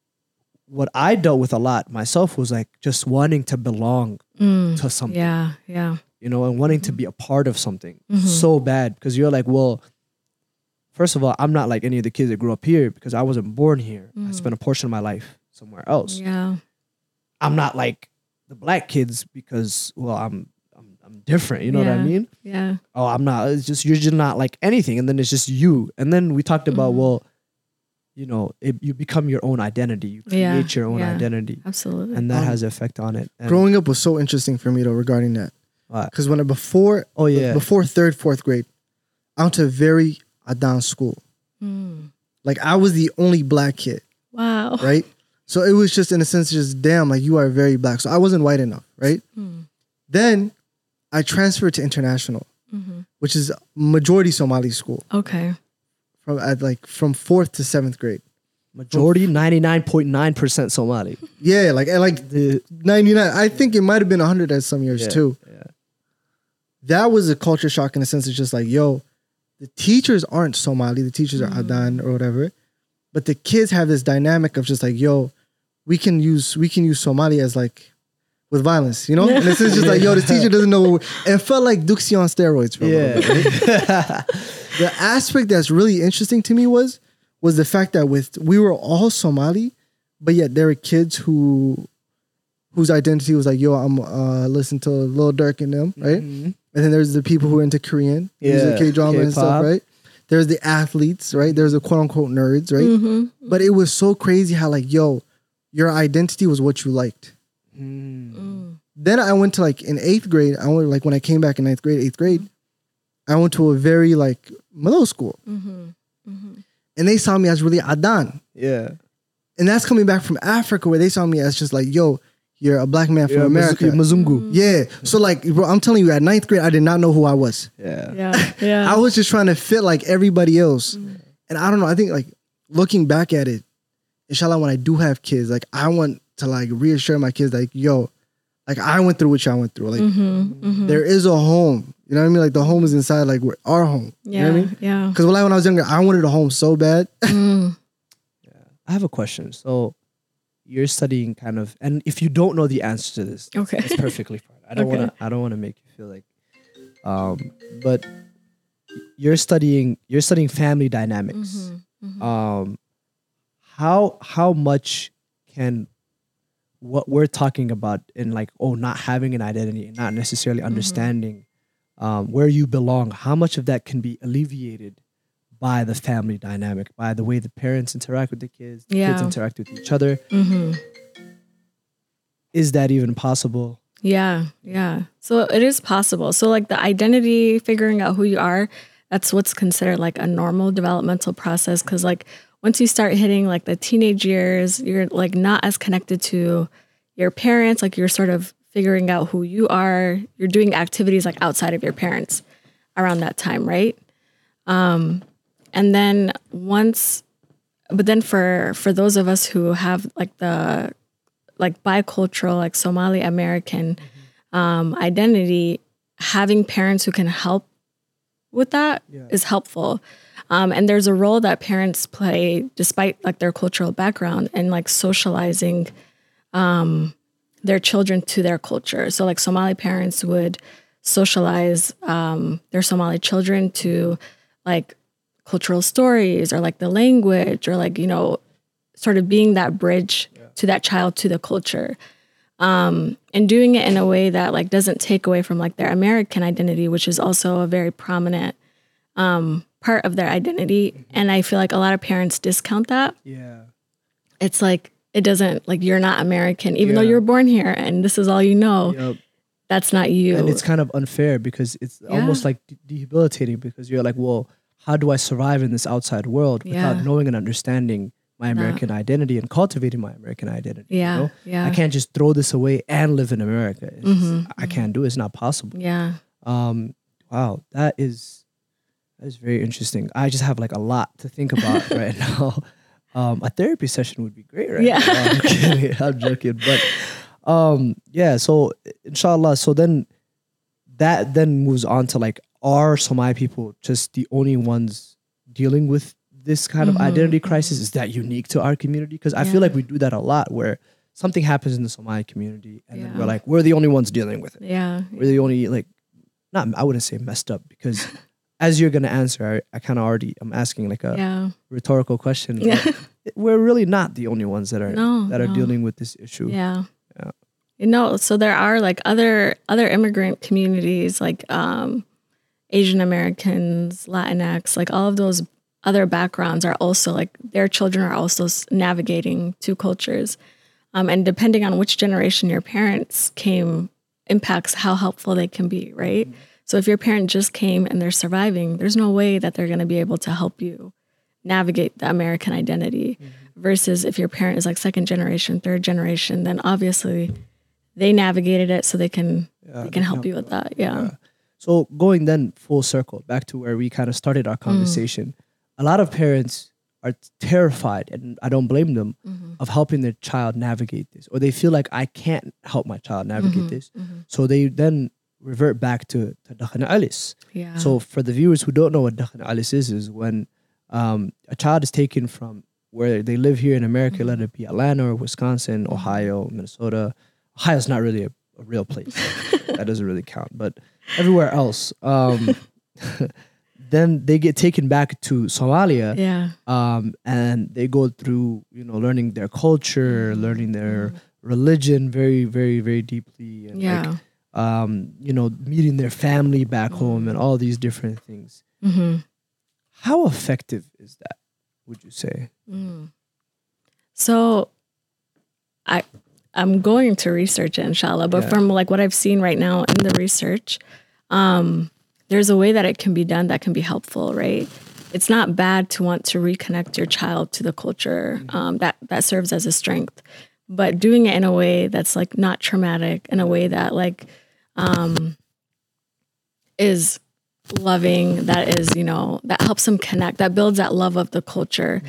Speaker 1: what I dealt with a lot myself was like just wanting to belong
Speaker 3: Mm.
Speaker 1: to something,
Speaker 3: Yeah. Yeah.
Speaker 1: you know, and wanting to be a part of something
Speaker 3: Mhm.
Speaker 1: so bad because you're like, well. First of all, I'm not like any of the kids that grew up here because I wasn't born here. I
Speaker 3: Mhm.
Speaker 1: spent a portion of my life somewhere else.
Speaker 3: Yeah.
Speaker 1: I'm not like the black kids because well I'm I'm, I'm different. You know what I mean?
Speaker 3: Yeah.
Speaker 1: Oh, I'm not. It's just you're just not like anything, and then it's just you. And then we talked about
Speaker 3: Mhm.
Speaker 1: well, you know, it, you become your own identity. You create
Speaker 3: Yeah,
Speaker 1: your own
Speaker 3: yeah.
Speaker 1: identity,
Speaker 3: Absolutely.
Speaker 1: and that
Speaker 2: Um,
Speaker 1: has an effect on it. And,
Speaker 2: Growing up was so interesting for me though regarding that. Because when I, before
Speaker 1: oh yeah,
Speaker 2: before third, fourth grade, I went to a very Adan school.
Speaker 3: Mm.
Speaker 2: Like I was the only black kid,
Speaker 3: Wow.
Speaker 2: right? So it was just in a sense, just damn, like you are very black. So I wasn't white enough, right?
Speaker 3: Mm.
Speaker 2: Then I transferred to international,
Speaker 3: Mhm.
Speaker 2: which is majority Somali school
Speaker 3: Okay.
Speaker 2: from at like from fourth to seventh grade.
Speaker 1: majority ninety nine point nine percent Somali.
Speaker 2: Yeah, like and like
Speaker 1: The,
Speaker 2: ninety nine. I think it might have been hundred at some years
Speaker 1: yeah,
Speaker 2: too.
Speaker 1: Yeah.
Speaker 2: That was a culture shock in a sense. It's just like, yo, the teachers aren't Somali. The teachers are mm. Adan or whatever, but the kids have this dynamic of just like, yo, we can use we can use Somali as like with violence, you know. And it's just like, yo, the teacher doesn't know. It felt like dugsi on steroids, for a little bit.
Speaker 1: Yeah.
Speaker 2: the aspect that's really interesting to me was was the fact that with we were all Somali, but yet there were kids who whose identity was like, yo, I'm uh listen to Lil Durk and them, right?
Speaker 1: Mhm.
Speaker 2: And then there's the people who are into Korean music,
Speaker 1: Yeah,
Speaker 2: K drama and stuff, right? There's the athletes, right? There's the quote unquote nerds, right?
Speaker 3: hmm
Speaker 2: But it was so crazy how like, yo, your identity was what you liked.
Speaker 1: Mm.
Speaker 3: Mm.
Speaker 2: Then I went to like in eighth grade. I went like when I came back in ninth grade, eighth grade. I went to a very like middle school,
Speaker 3: hmm hmm
Speaker 2: and they saw me as really Adan.
Speaker 1: Yeah.
Speaker 2: And that's coming back from Africa where they saw me as just like, yo, you're a black man from
Speaker 1: Yeah,
Speaker 2: America.
Speaker 1: Maz- Mazungu.
Speaker 2: yeah. So like, bro, I'm telling you, at ninth grade, I did not know who I was.
Speaker 1: Yeah.
Speaker 3: Yeah. Yeah.
Speaker 2: I was just trying to fit like everybody else. And I don't know. I think like looking back at it, inshallah, when I do have kids, like I want to like reassure my kids, like, yo, like I went through what y'all went through. Like
Speaker 3: hmm hmm
Speaker 2: there is a home. You know what I mean? Like the home is inside, like we're our home.
Speaker 3: Yeah.
Speaker 2: You know what I mean?
Speaker 3: Yeah.
Speaker 2: Because when I when I was younger, I wanted a home so bad.
Speaker 3: Mm.
Speaker 1: I have a question. So you're studying kind of, and if you don't know the answer to this,
Speaker 3: Okay.
Speaker 1: it's perfectly fine. I don't
Speaker 3: Okay.
Speaker 1: want to. I don't want to make you feel like, um, but you're studying. You're studying family dynamics.
Speaker 3: Mhm, mhm.
Speaker 1: Um, how how much can what we're talking about in like oh not having an identity and not necessarily understanding um, where you belong how much of that can be alleviated by the family dynamic by the way the parents interact with the kids the kids interact with each other
Speaker 3: Mhm.
Speaker 1: is that even possible
Speaker 3: Yeah, yeah. So it is possible. So like the identity, figuring out who you are, that's what's considered like a normal developmental process. Cause like once you start hitting like the teenage years, you're like not as connected to your parents. Like you're sort of figuring out who you are. You're doing activities like outside of your parents around that time, right? Um, and then once, but then for for those of us who have like the like bicultural, like Somali American um, identity, having parents who can help with that is
Speaker 1: Yeah.
Speaker 3: helpful. Um, and there's a role that parents play, despite like their cultural background, and like socializing um, their children to their culture. So like Somali parents would socialize um, their Somali children to like cultural stories or like the language or like you know sort of being that bridge to that child to the culture um, and doing it in a way that like doesn't take away from like their american identity which is also a very prominent um, part of their identity. And i feel like a lot of parents discount that.
Speaker 1: Yeah.
Speaker 3: It's like it doesn't like you're not american even though you were born here and this is all you know
Speaker 1: Yep.
Speaker 3: that's not you.
Speaker 1: And it's kind of unfair because it's almost like de- debilitating because you're like well how do i survive in this outside world without
Speaker 3: Yeah.
Speaker 1: knowing and understanding my American identity and cultivating my American identity. you
Speaker 3: Yeah.
Speaker 1: know?
Speaker 3: Yeah.
Speaker 1: I can't just throw this away and live in America.
Speaker 3: Mhm,
Speaker 1: I can't do it. It's not possible.
Speaker 3: Yeah.
Speaker 1: Um, wow, that is that is very interesting. I just have like a lot to think about right now. Um, a therapy session would be great, right?
Speaker 3: Yeah.
Speaker 1: I'm kidding. I'm joking, but um, yeah. So inshallah. So then that then moves on to like are Somali people just the only ones dealing with this kind of
Speaker 3: Mhm,
Speaker 1: identity crisis? Is that unique to our community? Because I
Speaker 3: Yeah.
Speaker 1: feel like we do that a lot, where something happens in the Somali community, and then we're like, we're the only ones dealing with it
Speaker 3: Yeah.
Speaker 1: we're the only like not I wouldn't say messed up because as you're gonna answer, I, I kind of already I'm asking like a
Speaker 3: Yeah.
Speaker 1: rhetorical question.
Speaker 3: Yeah.
Speaker 1: We're really not the only ones that are
Speaker 3: No,
Speaker 1: that are
Speaker 3: no.
Speaker 1: dealing with this issue.
Speaker 3: Yeah.
Speaker 1: Yeah.
Speaker 3: You know, so there are like other other immigrant communities like um Asian Americans, Latinx, like all of those other backgrounds are also like their children are also navigating two cultures. Um, and depending on which generation your parents came impacts how helpful they can be, right? So if your parent just came and they're surviving, there's no way that they're going to be able to help you navigate the American identity. Versus if your parent is like second generation, third generation, then obviously they navigated it so they can
Speaker 1: Yeah,
Speaker 3: they can help you with that. Yeah.
Speaker 1: So going then full circle back to where we kind of started
Speaker 3: Mm.
Speaker 1: our conversation, a lot of parents are terrified, and I don't blame them,
Speaker 3: Mm-hmm.
Speaker 1: of helping their child navigate this, or they feel like I can't help my child navigate
Speaker 3: Mm-hmm.
Speaker 1: this, so they then revert back to to dhaqan celis.
Speaker 3: Yeah.
Speaker 1: So for the viewers who don't know what dhaqan celis is, is when um, a child is taken from where they live here in America,
Speaker 3: Mm-hmm.
Speaker 1: let it be Atlanta or Wisconsin, Ohio, Minnesota. Ohio's not really a, a real place. that doesn't really count. But everywhere else, um, then they get taken back to Somalia
Speaker 3: yeah.
Speaker 1: um, and they go through, you know, learning their culture,
Speaker 3: Mm-hmm.
Speaker 1: learning their religion very, very, very deeply. And
Speaker 3: Yeah.
Speaker 1: like, um, you know, meeting their family back home and all these different things.
Speaker 3: hmm
Speaker 1: How effective is that? Would you say?
Speaker 3: So I I'm going to research it inshallah, but
Speaker 1: Yeah.
Speaker 3: from like what I've seen right now in the research, um, there's a way that it can be done that can be helpful, right? It's not bad to want to reconnect your child to the culture um, that that serves as a strength, but doing it in a way that's like not traumatic, in a way that like um, is loving, that is you know that helps them connect, that builds that love of the culture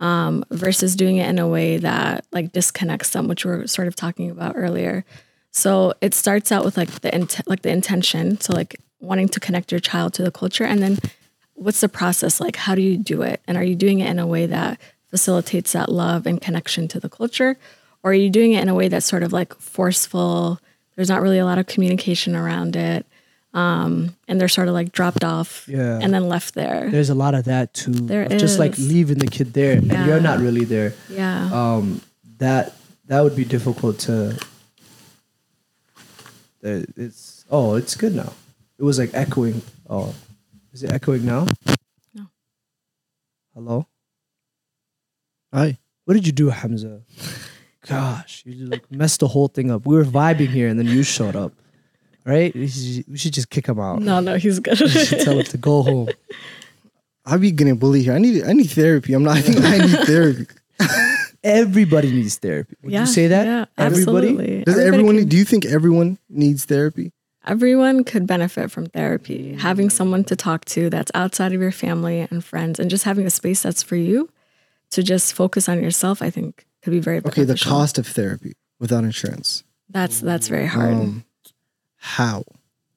Speaker 3: um, versus doing it in a way that like disconnects them, which we are sort of talking about earlier. So it starts out with like the intent, like the intention, so like wanting to connect your child to the culture, and then what's the process like? How do you do it, and are you doing it in a way that facilitates that love and connection to the culture, or are you doing it in a way that's sort of like forceful? There's not really a lot of communication around it, um, and they're sort of like dropped off
Speaker 1: Yeah.
Speaker 3: and then left there.
Speaker 1: There's a lot of that too.
Speaker 3: There
Speaker 1: of just like leaving the kid there and you're not really there.
Speaker 3: yeah.
Speaker 1: Um, that that would be difficult to. It's oh, it's good now. It was like echoing. Oh, is it echoing now?
Speaker 3: No.
Speaker 1: Hello.
Speaker 2: Hi.
Speaker 1: What did you do, Hamza? Gosh, you like messed the whole thing up. We were vibing here, and then you showed up. Right? We should, we should just kick him out.
Speaker 3: no, no, he's good.
Speaker 1: We should tell him to go home.
Speaker 2: I'll be getting bullied here. I need I need therapy. I'm not. I think I need therapy.
Speaker 1: Everybody needs therapy. Would you say that?
Speaker 3: Yeah,
Speaker 1: Everybody.
Speaker 3: absolutely.
Speaker 2: Does
Speaker 3: Everybody
Speaker 2: everyone?
Speaker 3: can-
Speaker 2: do you think everyone needs therapy?
Speaker 3: everyone could benefit from therapy. Having someone to talk to that's outside of your family and friends, and just having a space that's for you to just focus on yourself, I think could be very helpful.
Speaker 2: Okay, the cost of therapy without insurance.
Speaker 3: That's that's very hard.
Speaker 2: Um, how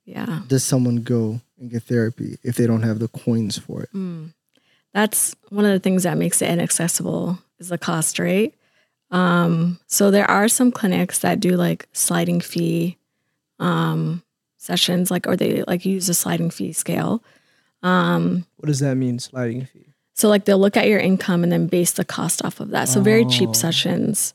Speaker 3: yeah,
Speaker 2: does someone go and get therapy if they don't have the coins for it?
Speaker 3: that's one of the things that makes it inaccessible is the cost, rate. Um, so there are some clinics that do like sliding fee um, sessions, like or they like use a sliding fee scale. Um,
Speaker 1: What does that mean? Sliding fee.
Speaker 3: So like they'll look at your income and then base the cost off of that. So very
Speaker 1: Oh.
Speaker 3: cheap sessions.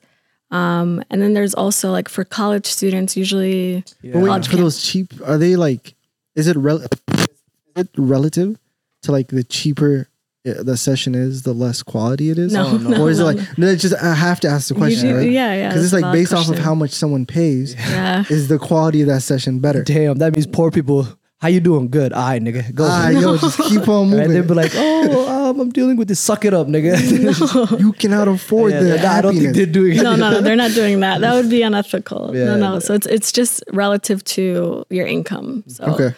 Speaker 3: Um, and then there's also like for college students, usually
Speaker 1: Yeah.
Speaker 2: But wait, for
Speaker 3: camp.
Speaker 2: those cheap, are they like? Is it rel- is it relative to like the cheaper the session is, the less quality it is?
Speaker 3: No,
Speaker 1: Oh, no.
Speaker 2: or is it like? No, it's just I have to ask the question,
Speaker 3: do-
Speaker 2: right?
Speaker 3: yeah, yeah,
Speaker 2: Because it's like
Speaker 3: valid
Speaker 2: based off of how much someone pays.
Speaker 3: yeah,
Speaker 2: Is the quality of that session better?
Speaker 1: Damn, that means poor people how you doing? Good. All right, nigga. Go.
Speaker 2: Ah, yo, just keep on
Speaker 1: Right?
Speaker 2: moving.
Speaker 1: They'd be like, oh, um, I'm dealing with this. Suck it up, nigga.
Speaker 2: you cannot afford
Speaker 1: Yeah,
Speaker 2: the
Speaker 1: yeah, I don't think they're doing it.
Speaker 3: no, no, no, they're not doing that. That would be unethical.
Speaker 1: Yeah.
Speaker 3: no, no. So it's it's just relative to your income. So
Speaker 2: Okay.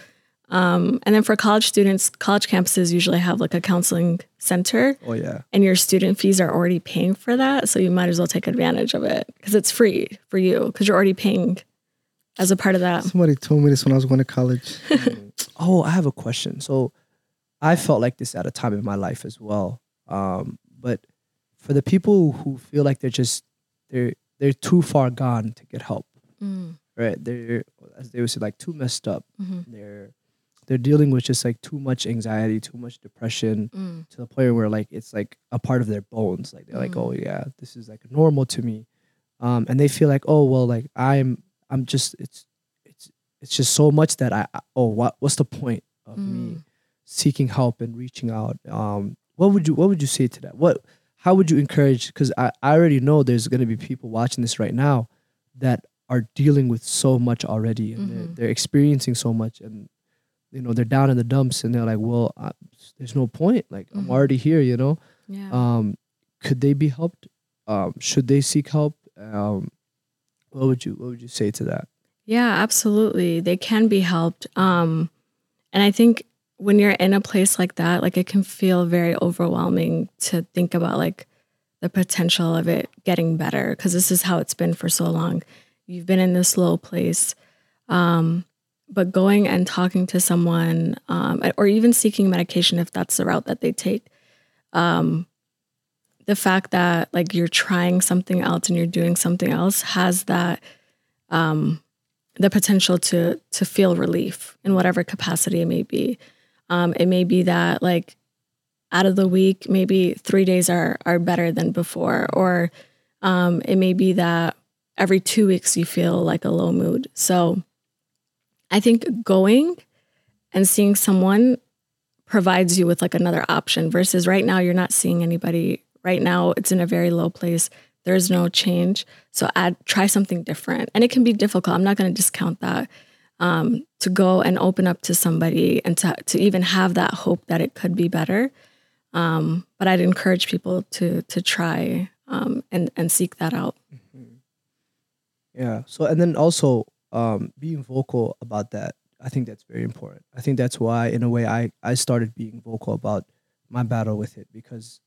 Speaker 3: Um, and then for college students, college campuses usually have like a counseling center,
Speaker 1: Oh yeah.
Speaker 3: and your student fees are already paying for that. So you might as well take advantage of it because it's free for you because you're already paying as a part of that.
Speaker 2: Somebody told me this when I was going to college.
Speaker 1: Oh, I have a question. So I felt like this at a time in my life as well. Um, but for the people who feel like they're just they're they're too far gone to get help,
Speaker 3: Mm,
Speaker 1: right? They're as they would say like too messed up.
Speaker 3: mhm,
Speaker 1: They're they're dealing with just like too much anxiety, too much depression
Speaker 3: mm,
Speaker 1: to the point where like it's like a part of their bones. Like they're like,
Speaker 3: Mhm.
Speaker 1: oh yeah, this is like normal to me, um, and they feel like, oh well, like I'm I'm just it's it's it's just so much that I, oh what what's the point of me
Speaker 3: mm.
Speaker 1: seeking help and reaching out? Um, what would you what would you say to that? What how would you encourage? Because I, I already know there's gonna be people watching this right now that are dealing with so much already and they're,
Speaker 3: Mhm.
Speaker 1: they're experiencing so much and you know they're down in the dumps and they're like well I, there's no point like i'm
Speaker 3: Mhm.
Speaker 1: already here you know
Speaker 3: Yeah.
Speaker 1: um could they be helped um should they seek help um what would you what would you say to that
Speaker 3: Yeah, absolutely. They can be helped. Um, and I think when you're in a place like that, like it can feel very overwhelming to think about like the potential of it getting better because this is how it's been for so long. You've been in this low place. Um, but going and talking to someone um, or even seeking medication if that's the route that they take um, the fact that like you're trying something else and you're doing something else has that um, the potential to to feel relief in whatever capacity it may be. Um, it may be that like out of the week, maybe three days are are better than before, or um, it may be that every two weeks you feel like a low mood. So I think going and seeing someone provides you with like another option versus right now you're not seeing anybody. Right now it's in a very low place. There's no change. So add try something different. And it can be difficult. I'm not going to discount that. Um, to go and open up to somebody and to to even have that hope that it could be better. Um, but I'd encourage people to to try um, and and seek that out.
Speaker 1: yeah so and then also um being vocal about that i think that's very important i think that's why in a way i i started being vocal about my battle with it because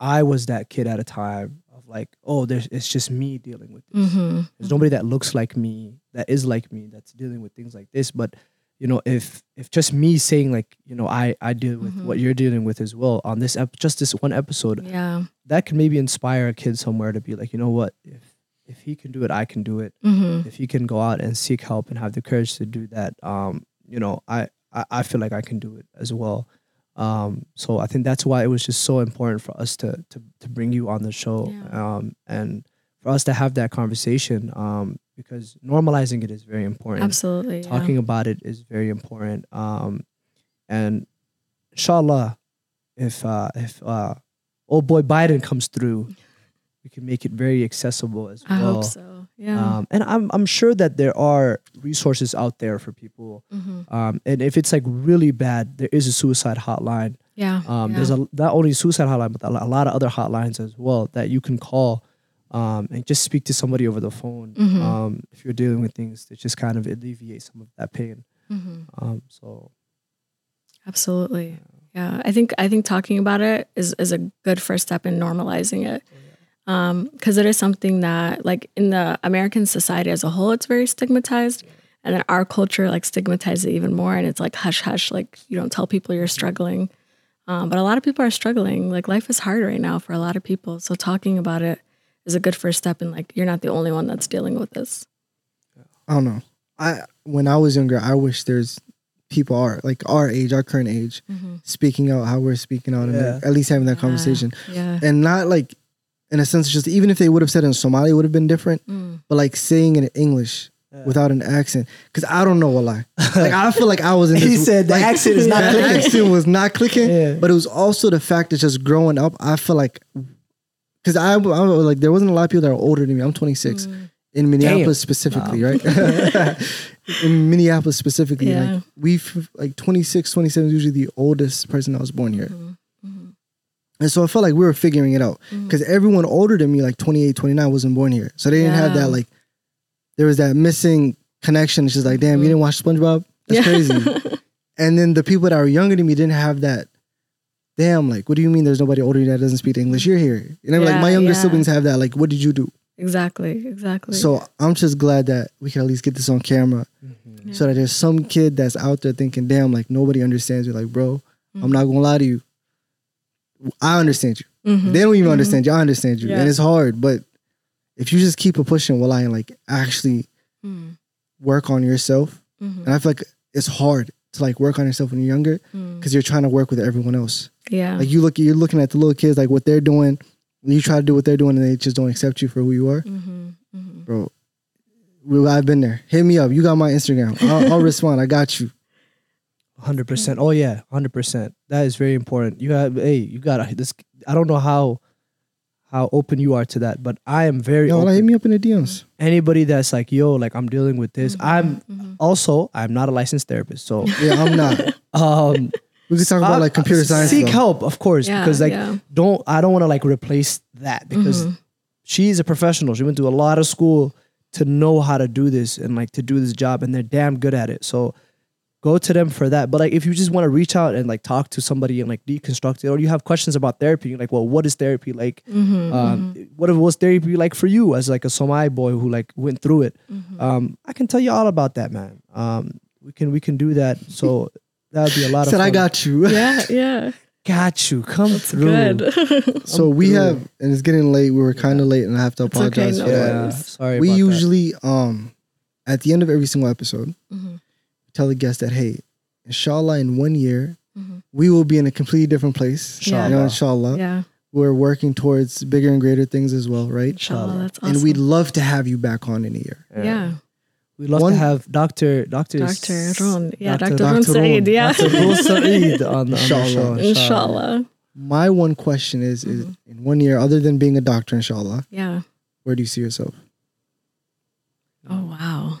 Speaker 1: i was that kid at a time of like oh there's it's just me dealing with this
Speaker 3: Mm-hmm.
Speaker 1: there's nobody that looks like me that is like me that's dealing with things like this but you know if if just me saying like you know i i deal with
Speaker 3: Mhm.
Speaker 1: what you're dealing with as well on this ep- just this one episode
Speaker 3: Yeah.
Speaker 1: that can maybe inspire a kid somewhere to be like you know what if if he can do it i can do it
Speaker 3: Mm-hmm.
Speaker 1: if he can go out and seek help and have the courage to do that um you know i i, I feel like i can do it as well um so i think that's why it was just so important for us to to, to bring you on the show
Speaker 3: Yeah.
Speaker 1: um and for us to have that conversation um because normalizing it is very important
Speaker 3: Absolutely. yeah.
Speaker 1: talking about it is very important um and inshallah if uh if uh old boy biden comes through we can make it very accessible as
Speaker 3: I
Speaker 1: well
Speaker 3: hope so. Yeah.
Speaker 1: um, and I'm I'm sure that there are resources out there for people.
Speaker 3: mm-hmm.
Speaker 1: Um, and if it's like really bad, there is a suicide hotline.
Speaker 3: Yeah.
Speaker 1: Um,
Speaker 3: yeah.
Speaker 1: There's a not only suicide hotline, but a lot of other hotlines as well that you can call um, and just speak to somebody over the phone
Speaker 3: Mhm.
Speaker 1: um, if you're dealing with things to just kind of alleviate some of that pain.
Speaker 3: Mhm.
Speaker 1: Um, so
Speaker 3: Absolutely. Yeah. I think I think talking about it is is a good first step in normalizing it. Um, because it is something that like in the American society as a whole, it's very stigmatized. And then our culture like stigmatizes it even more and it's like hush hush, like you don't tell people you're struggling. Um, but a lot of people are struggling. Like life is hard right now for a lot of people. So talking about it is a good first step and like you're not the only one that's dealing with this.
Speaker 2: I don't know. I when I was younger, I wish there's people are like our age, our current age, speaking out how we're speaking out, and
Speaker 1: Yeah.
Speaker 2: at least having that
Speaker 3: Yeah.
Speaker 2: conversation,
Speaker 3: Yeah.
Speaker 2: and not like in a sense, just even if they would have said it in Somali, it would have been different.
Speaker 3: Mm.
Speaker 2: But like saying it in English
Speaker 1: Yeah.
Speaker 2: without an accent, because I don't know a lie. Like I feel like I was in.
Speaker 1: He
Speaker 2: this,
Speaker 1: said the
Speaker 2: like,
Speaker 1: accent is not
Speaker 2: the
Speaker 1: clicking.
Speaker 2: accent was not clicking.
Speaker 1: Yeah.
Speaker 2: But it was also the fact that just growing up, I feel like. Because I, I was like, there wasn't a lot of people that are older than me. I'm 26
Speaker 3: Mm.
Speaker 2: in Minneapolis specifically, right? in Minneapolis specifically,
Speaker 3: Yeah.
Speaker 2: like we've like 26, 27 is usually the oldest person that was born here.
Speaker 3: Mm-hmm.
Speaker 2: And so I felt like we were figuring it out because everyone older than me, like 28, 29, wasn't born here. So they didn't have that, like, there was that missing connection. It's just like, damn, you didn't watch SpongeBob? That's crazy. And then the people that were younger than me didn't have that. Damn, like, what do you mean there's nobody older than you that doesn't speak English? You're here. You know, like my younger
Speaker 3: yeah.
Speaker 2: siblings have that. Like, what did you do?
Speaker 3: exactly, exactly.
Speaker 2: So I'm just glad that we can at least get this on camera
Speaker 3: Mm-hmm.
Speaker 2: so that there's some kid that's out there thinking, damn, like nobody understands you. Like, bro,
Speaker 3: Mm-hmm.
Speaker 2: I'm not gonna lie to you. I understand you.
Speaker 3: Mhm.
Speaker 2: They don't even understand you. I understand you.
Speaker 3: Yeah.
Speaker 2: And it's hard, but if you just keep it pushing while I like actually
Speaker 3: Mhm.
Speaker 2: work on yourself,
Speaker 3: Mhm.
Speaker 2: and I feel like it's hard to like work on yourself when you're younger
Speaker 3: Mm.
Speaker 2: because you're trying to work with everyone else.
Speaker 3: yeah,
Speaker 2: Like you look, you're looking at the little kids, like what they're doing, and you try to do what they're doing, and they just don't accept you for who you are,
Speaker 3: Mhm. Mhm.
Speaker 2: bro. I've been there. Hit me up. You got my Instagram. I'll, I'll respond. I got you.
Speaker 1: Hundred percent. Oh yeah, hundred percent. That is very important. You have, hey, you got this. I don't know how how open you are to that, but I am very
Speaker 2: Yo,
Speaker 1: open.
Speaker 2: like, hit me up in the DMs.
Speaker 1: Anybody that's like, yo, like I'm dealing with this. I'm
Speaker 3: Mhm.
Speaker 1: also I'm not a licensed therapist, so
Speaker 2: Yeah, I'm not.
Speaker 1: um,
Speaker 2: We could talk about
Speaker 1: I-
Speaker 2: like computer science.
Speaker 1: Seek
Speaker 2: though.
Speaker 1: help, of course,
Speaker 3: Yeah,
Speaker 1: because like
Speaker 3: yeah.
Speaker 1: don't I don't want to like replace that because
Speaker 3: Mhm.
Speaker 1: she's a professional. She went to a lot of school to know how to do this and like to do this job, and they're damn good at it. So go to them for that. But like if you just want to reach out and like talk to somebody and like deconstruct it, or you have questions about therapy, you're like, well, what is therapy like?
Speaker 3: Mhm.
Speaker 1: Um, what was therapy like for you as like a Somali boy who like went through it?
Speaker 3: Mm-hmm.
Speaker 1: Um, I can tell you all about that, man. Um, we can we can do that. So that would be a lot of
Speaker 2: Said
Speaker 1: fun.
Speaker 2: I got you.
Speaker 3: yeah, yeah,
Speaker 1: got you. Come through.
Speaker 3: good.
Speaker 2: So we
Speaker 1: through.
Speaker 2: have, and it's getting late. We were kind of late, and I have to
Speaker 3: It's okay,
Speaker 2: apologize
Speaker 3: no
Speaker 2: for that.
Speaker 1: Yeah, sorry.
Speaker 2: We
Speaker 1: about that.
Speaker 2: usually, um, at the end of every single episode,
Speaker 3: Mhm.
Speaker 2: Tell the guest that, hey, inshallah, in one year,
Speaker 3: Mhm.
Speaker 2: we will be in a completely different place.
Speaker 3: Yeah.
Speaker 2: You know, inshallah.
Speaker 3: yeah,
Speaker 2: We're working towards bigger and greater things as well, right?
Speaker 3: inshallah, that's awesome.
Speaker 2: And we'd love to have you back on in a year.
Speaker 3: yeah,
Speaker 1: We'd love
Speaker 2: One-
Speaker 1: to have Doctor Doctor
Speaker 3: Doctor Ron, yeah,
Speaker 1: Dr.
Speaker 3: Doctor Ron Saeed, yeah,
Speaker 1: Dr. Rul Saeed on the, on
Speaker 2: Inshallah.
Speaker 1: show.
Speaker 3: inshallah,
Speaker 2: My one question is, is
Speaker 3: Mm-hmm.
Speaker 2: in one year, other than being a doctor, inshallah,
Speaker 3: yeah.
Speaker 2: where do you see yourself?
Speaker 3: Oh wow.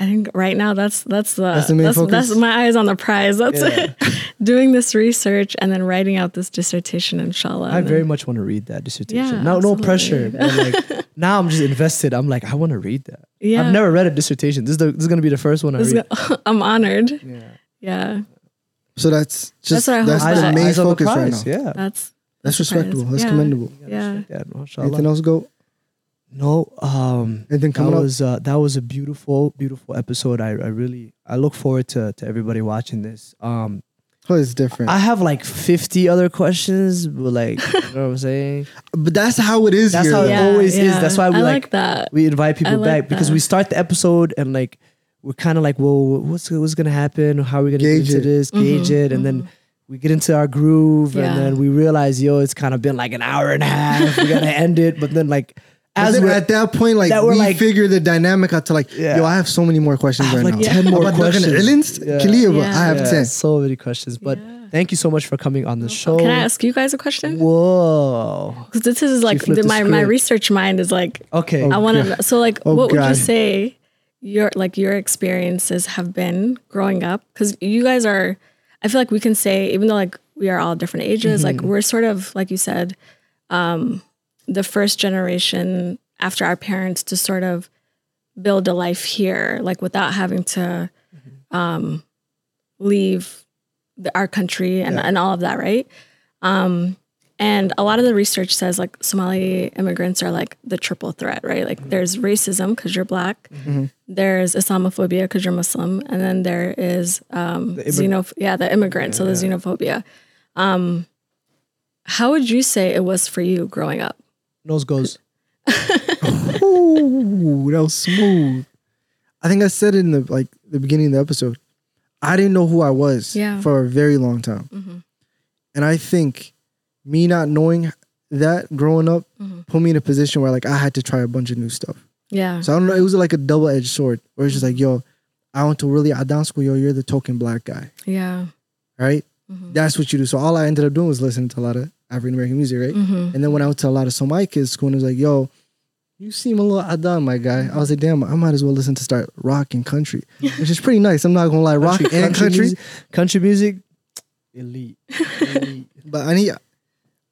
Speaker 3: I think right now that's that's the
Speaker 2: That's the main
Speaker 3: that's,
Speaker 2: focus?
Speaker 3: that's my eyes on the prize. That's
Speaker 1: Yeah.
Speaker 3: doing this research and then writing out this dissertation, inshallah.
Speaker 1: I very
Speaker 3: then-
Speaker 1: much want to read that dissertation.
Speaker 3: Yeah,
Speaker 1: no, no
Speaker 3: absolutely.
Speaker 1: pressure. But like now, I'm just invested. I'm like, I want to read that.
Speaker 3: yeah.
Speaker 1: I've never read a dissertation. This is the, this is gonna be the first one I
Speaker 3: this
Speaker 1: read.
Speaker 3: Go- I'm honored.
Speaker 1: yeah,
Speaker 3: Yeah,
Speaker 2: So that's just
Speaker 3: That's what I
Speaker 2: that's,
Speaker 3: hope
Speaker 2: the
Speaker 3: that-
Speaker 2: main
Speaker 1: eyes on the
Speaker 2: focus right now.
Speaker 1: Yeah,
Speaker 3: that's
Speaker 2: That's
Speaker 3: the prize.
Speaker 2: respectable. That's
Speaker 3: Yeah.
Speaker 2: commendable.
Speaker 3: Yeah.
Speaker 1: yeah. mashallah.
Speaker 2: Anything else go?
Speaker 1: No, um,
Speaker 2: Anything
Speaker 1: that
Speaker 2: up?
Speaker 1: was uh, that was a beautiful, beautiful episode. I, I really I look forward to to everybody watching this. Um,
Speaker 2: Oh, it's different.
Speaker 1: I have like 50 other questions, but like, you know what I'm saying?
Speaker 2: but that's how it is
Speaker 1: That's
Speaker 2: here.
Speaker 1: how it
Speaker 2: though.
Speaker 1: always is. That's why we
Speaker 3: I
Speaker 1: like-
Speaker 3: like, that.
Speaker 1: We invite people
Speaker 3: like
Speaker 1: back because we start the episode and like we're kind of like, well, what's what's gonna happen? How are we gonna
Speaker 2: Gauge
Speaker 1: get into
Speaker 2: it.
Speaker 1: this? Gauge it, and then we get into our groove,
Speaker 3: Yeah.
Speaker 1: and then we realize, yo, it's kind of been like an hour and a half. we gotta end it, but then like
Speaker 2: But
Speaker 1: as
Speaker 2: then
Speaker 1: we're
Speaker 2: at that point, like
Speaker 1: that we're like-
Speaker 2: figure the dynamic out to like,
Speaker 1: Yeah.
Speaker 2: yo, I have so many more questions
Speaker 1: I have
Speaker 2: right
Speaker 1: like
Speaker 2: now.
Speaker 1: 10 more
Speaker 2: About
Speaker 1: questions. Yeah.
Speaker 3: Yeah.
Speaker 2: I have
Speaker 1: yeah,
Speaker 2: ten.
Speaker 1: so many questions. But thank you so much for coming on the show.
Speaker 3: Can I ask you guys a question?
Speaker 1: Whoa.
Speaker 3: Because this is like the,
Speaker 1: the
Speaker 3: my my research mind is like
Speaker 1: Okay.
Speaker 3: I want to. So like,
Speaker 2: Oh,
Speaker 3: what would you say your like your experiences have been growing up? Because you guys are, I feel like we can say even though like we are all different ages,
Speaker 2: Mm-hmm.
Speaker 3: like we're sort of like you said, um, the first generation after our parents to sort of build a life here, like without having to um, leave the, our country and, and all of that, right? Um, and a lot of the research says like Somali immigrants are like the triple threat, right? Like there's racism because you're black, there's Islamophobia because you're Muslim, and then there is um, xenoph- yeah, the immigrant, so the xenophobia. Um, how would you say it was for you growing up?
Speaker 1: Nose goes.
Speaker 2: Ooh, that was smooth. I think I said it in the like the beginning of the episode. I didn't know who I was
Speaker 3: Yeah.
Speaker 2: for a very long time,
Speaker 3: Mm-hmm.
Speaker 2: and I think me not knowing that growing up
Speaker 3: Mm-hmm.
Speaker 2: put me in a position where like I had to try a bunch of new stuff.
Speaker 3: Yeah,
Speaker 2: So I don't know. It was like a double edged sword, where it's just like, yo, I went to really I dance school. Yo, you're the token black guy,
Speaker 3: yeah,
Speaker 2: right?
Speaker 3: Mhm.
Speaker 2: That's what you do. So all I ended up doing was listening to a lot of African American music, right?
Speaker 3: Mhm.
Speaker 2: And then when I went to a lot of Somali kids school, and it was like, yo, You seem a little adan, my guy. I was like, damn, I might as well listen to start rock and country, which is pretty nice. I'm not gonna lie, rock and country.
Speaker 1: music, country music, elite. elite.
Speaker 2: But I need,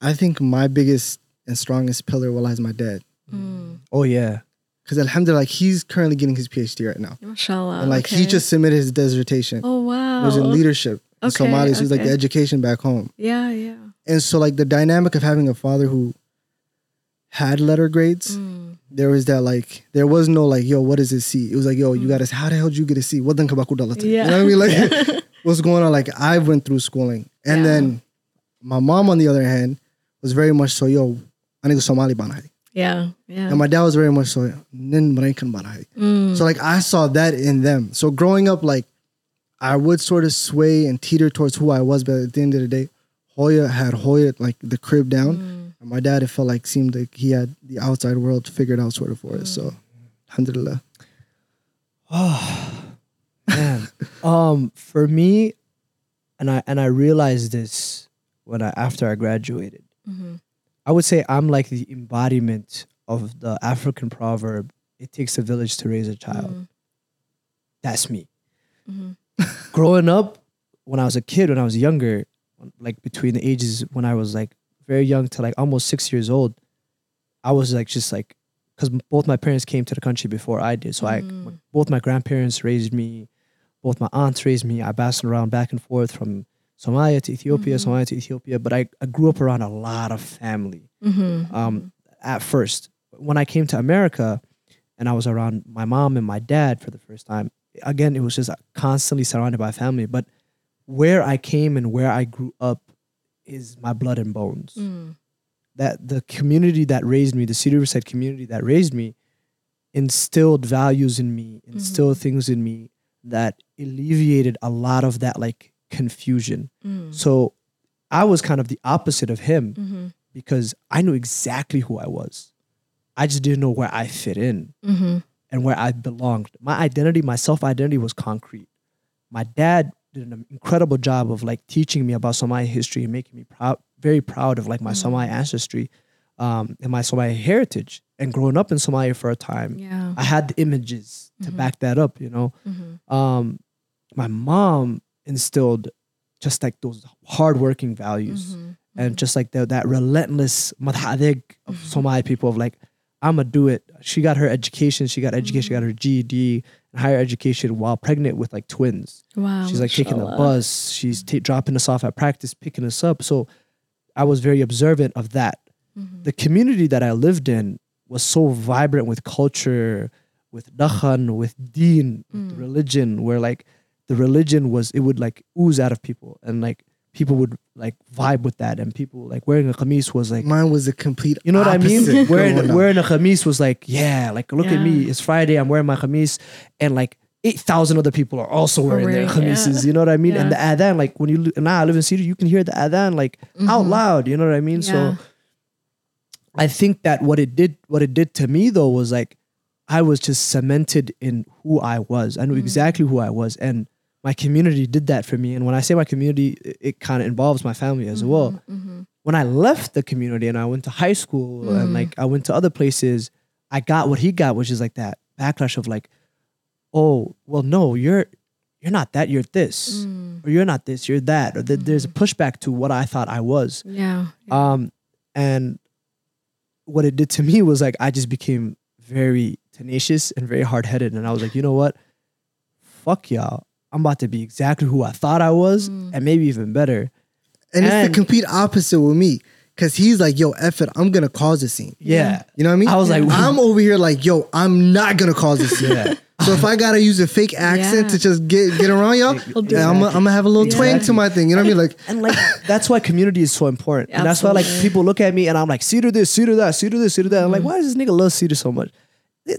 Speaker 2: I think my biggest and strongest pillar will is my dad.
Speaker 3: Mm.
Speaker 1: Oh yeah.
Speaker 2: Because alhamdulillah, like, he's currently getting his PhD right now.
Speaker 3: Mashallah.
Speaker 2: and like he just submitted his dissertation.
Speaker 3: Oh wow.
Speaker 2: It was in leadership in
Speaker 3: Okay,
Speaker 2: Somalia. So it was like the education back home.
Speaker 3: Yeah, yeah.
Speaker 2: And so like the dynamic of having a father who had letter grades,
Speaker 3: Mm.
Speaker 2: there was that like there was no like, yo, what is this C? It was like, yo, you got a how the hell did you get a C? What then?
Speaker 3: Yeah.
Speaker 2: You know what I mean? Like what's going on? Like I went through schooling. And
Speaker 3: Yeah.
Speaker 2: then my mom on the other hand was very much so, yo, I need Somali banai.
Speaker 3: Yeah, yeah.
Speaker 2: And my dad was very much so, nin banai.
Speaker 3: Mm.
Speaker 2: So like I saw that in them. So growing up, like I would sort of sway and teeter towards who I was, but at the end of the day, Hooyo had Hooyo like the crib down,
Speaker 3: Mm.
Speaker 2: and my dad it felt like seemed like he had the outside world figured out sort of for us.
Speaker 3: Mm.
Speaker 2: So, alhamdulillah.
Speaker 1: Oh man. um, for me, and I and I realized this when I after I graduated.
Speaker 3: Mhm.
Speaker 1: I would say I'm like the embodiment of the African proverb, it takes a village to raise a child.
Speaker 3: Mm.
Speaker 1: That's me.
Speaker 3: Mhm.
Speaker 1: Growing up, when I was a kid, when I was younger, like between the ages when I was like very young to like almost six years old, I was like just like, because both my parents came to the country before I did. So I,
Speaker 3: Mm.
Speaker 1: both my grandparents raised me, both my aunts raised me. I bounced around back and forth from Somalia to Ethiopia,
Speaker 3: Mhm.
Speaker 1: Somalia to Ethiopia. But I, I grew up around a lot of family
Speaker 3: Mhm.
Speaker 1: um, at first. When I came to America and I was around my mom and my dad for the first time, again, it was just constantly surrounded by family. But where I came and where I grew up is my blood and bones.
Speaker 3: Mm.
Speaker 1: That the community that raised me, the Cedar Riverside community that raised me, instilled values in me, instilled things in me that alleviated a lot of that like confusion.
Speaker 3: Mm.
Speaker 1: So I was kind of the opposite of him
Speaker 3: Mhm.
Speaker 1: because I knew exactly who I was. I just didn't know where I fit in
Speaker 3: Mhm.
Speaker 1: and where I belonged. My identity, my self identity was concrete. My dad did an incredible job of like teaching me about Somali history and making me proud, very proud of like my
Speaker 3: Mm.
Speaker 1: Somali ancestry um, and my Somali heritage. And growing up in Somalia for a time,
Speaker 3: Yeah.
Speaker 1: I had the images to
Speaker 3: Mhm.
Speaker 1: back that up, you know.
Speaker 3: Mhm.
Speaker 1: Um, my mom instilled just like those hardworking values
Speaker 3: Mhm.
Speaker 1: and just like the, that relentless madhadig of Somali people of like, I'm gonna do it. She got her education. She got education. She got her GED and higher education while pregnant with like twins.
Speaker 3: Wow.
Speaker 1: She's like taking the bus. She's ta- dropping us off at practice, picking us up. So I was very observant of that.
Speaker 3: Mhm.
Speaker 1: The community that I lived in was so vibrant with culture, with dhaqan, with deen, with
Speaker 3: Mm.
Speaker 1: religion, where like the religion was, it would like ooze out of people and like people would like vibe with that. And people like wearing a kameez was like,
Speaker 2: Mine was a complete.
Speaker 1: you know what I mean? Wearing wearing a kameez was like, yeah, like look at me, it's Friday, I'm wearing my kameez, and like eight thousand other people are also wearing their
Speaker 3: wearing- yeah.
Speaker 1: You know what I mean? And the adhan, like when you li- now I live in Cedar, you can hear the adhan like out
Speaker 3: Mhm.
Speaker 1: loud. You know what I mean?
Speaker 3: Yeah.
Speaker 1: So I think that what it did, what it did to me though, was like I was just cemented in who I was. I knew
Speaker 3: Mm.
Speaker 1: exactly who I was, and my community did that for me. And when I say my community, it, it kind of involves my family as well
Speaker 3: Mhm.
Speaker 1: when I left the community and I went to high school and
Speaker 3: Mm.
Speaker 1: like I went to other places, I got what he got, which is like that backlash of like, oh, well, no, you're you're not that, you're this,
Speaker 3: Mm.
Speaker 1: or you're not this, you're that, or th- there's a pushback to what I thought I was.
Speaker 3: Yeah.
Speaker 1: Um, and what it did to me was like I just became very tenacious and very hard headed, and I was like, you know what, fuck y'all, I'm about to be exactly who I thought I was,
Speaker 3: Mm.
Speaker 1: and maybe even better.
Speaker 2: and it's the
Speaker 1: and-
Speaker 2: complete opposite with me. Cause he's like, yo, F it, I'm gonna cause a scene.
Speaker 1: Yeah.
Speaker 2: You know what I mean?
Speaker 1: I was like,
Speaker 2: I'm over here like, yo, I'm not gonna cause a scene.
Speaker 1: Yeah.
Speaker 2: So if I gotta use a fake accent
Speaker 3: Yeah.
Speaker 2: to just get get around y'all,
Speaker 3: He'll
Speaker 2: yeah, I'm, gonna have a little twang to my thing. You know what I mean? Like,
Speaker 1: and like that's why community is so important. And that's why like people look at me and I'm like, Cedar this, Cedar that, Cedar this, Cedar that. I'm like,
Speaker 3: Mm-hmm.
Speaker 1: why does this nigga love Cedar so much?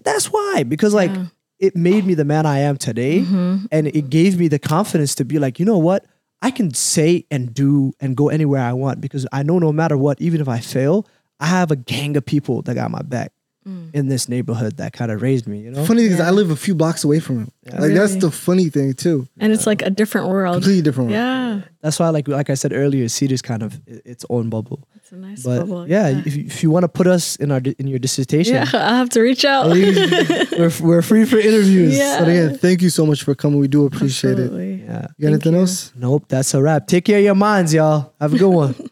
Speaker 1: That's why. Because like
Speaker 3: Yeah.
Speaker 1: It made me the man I am today.
Speaker 3: Mhm.
Speaker 1: And it gave me the confidence to be like, you know what? I can say and do and go anywhere I want because I know no matter what, even if I fail, I have a gang of people that got my back. Mm. in this neighborhood that kind of raised me. You know,
Speaker 2: Funny thing is, I live a few blocks away from him.
Speaker 1: Yeah.
Speaker 2: Like that's the funny thing too.
Speaker 3: And it's like a different world.
Speaker 2: Completely different. world.
Speaker 3: Yeah.
Speaker 1: that's why, like like I said earlier, Cedar's kind of its own bubble.
Speaker 3: It's a nice
Speaker 1: But
Speaker 3: bubble.
Speaker 1: yeah, if you, if you want to put us in our in your dissertation,
Speaker 3: Yeah, I'll have to reach out.
Speaker 1: we're we're free for interviews.
Speaker 3: Yeah.
Speaker 2: But again, thank you so much for coming. We do appreciate it.
Speaker 1: Yeah.
Speaker 2: You got anything
Speaker 3: you.
Speaker 2: else?
Speaker 1: Nope, that's a wrap. Take care of your minds, y'all. Have a good one.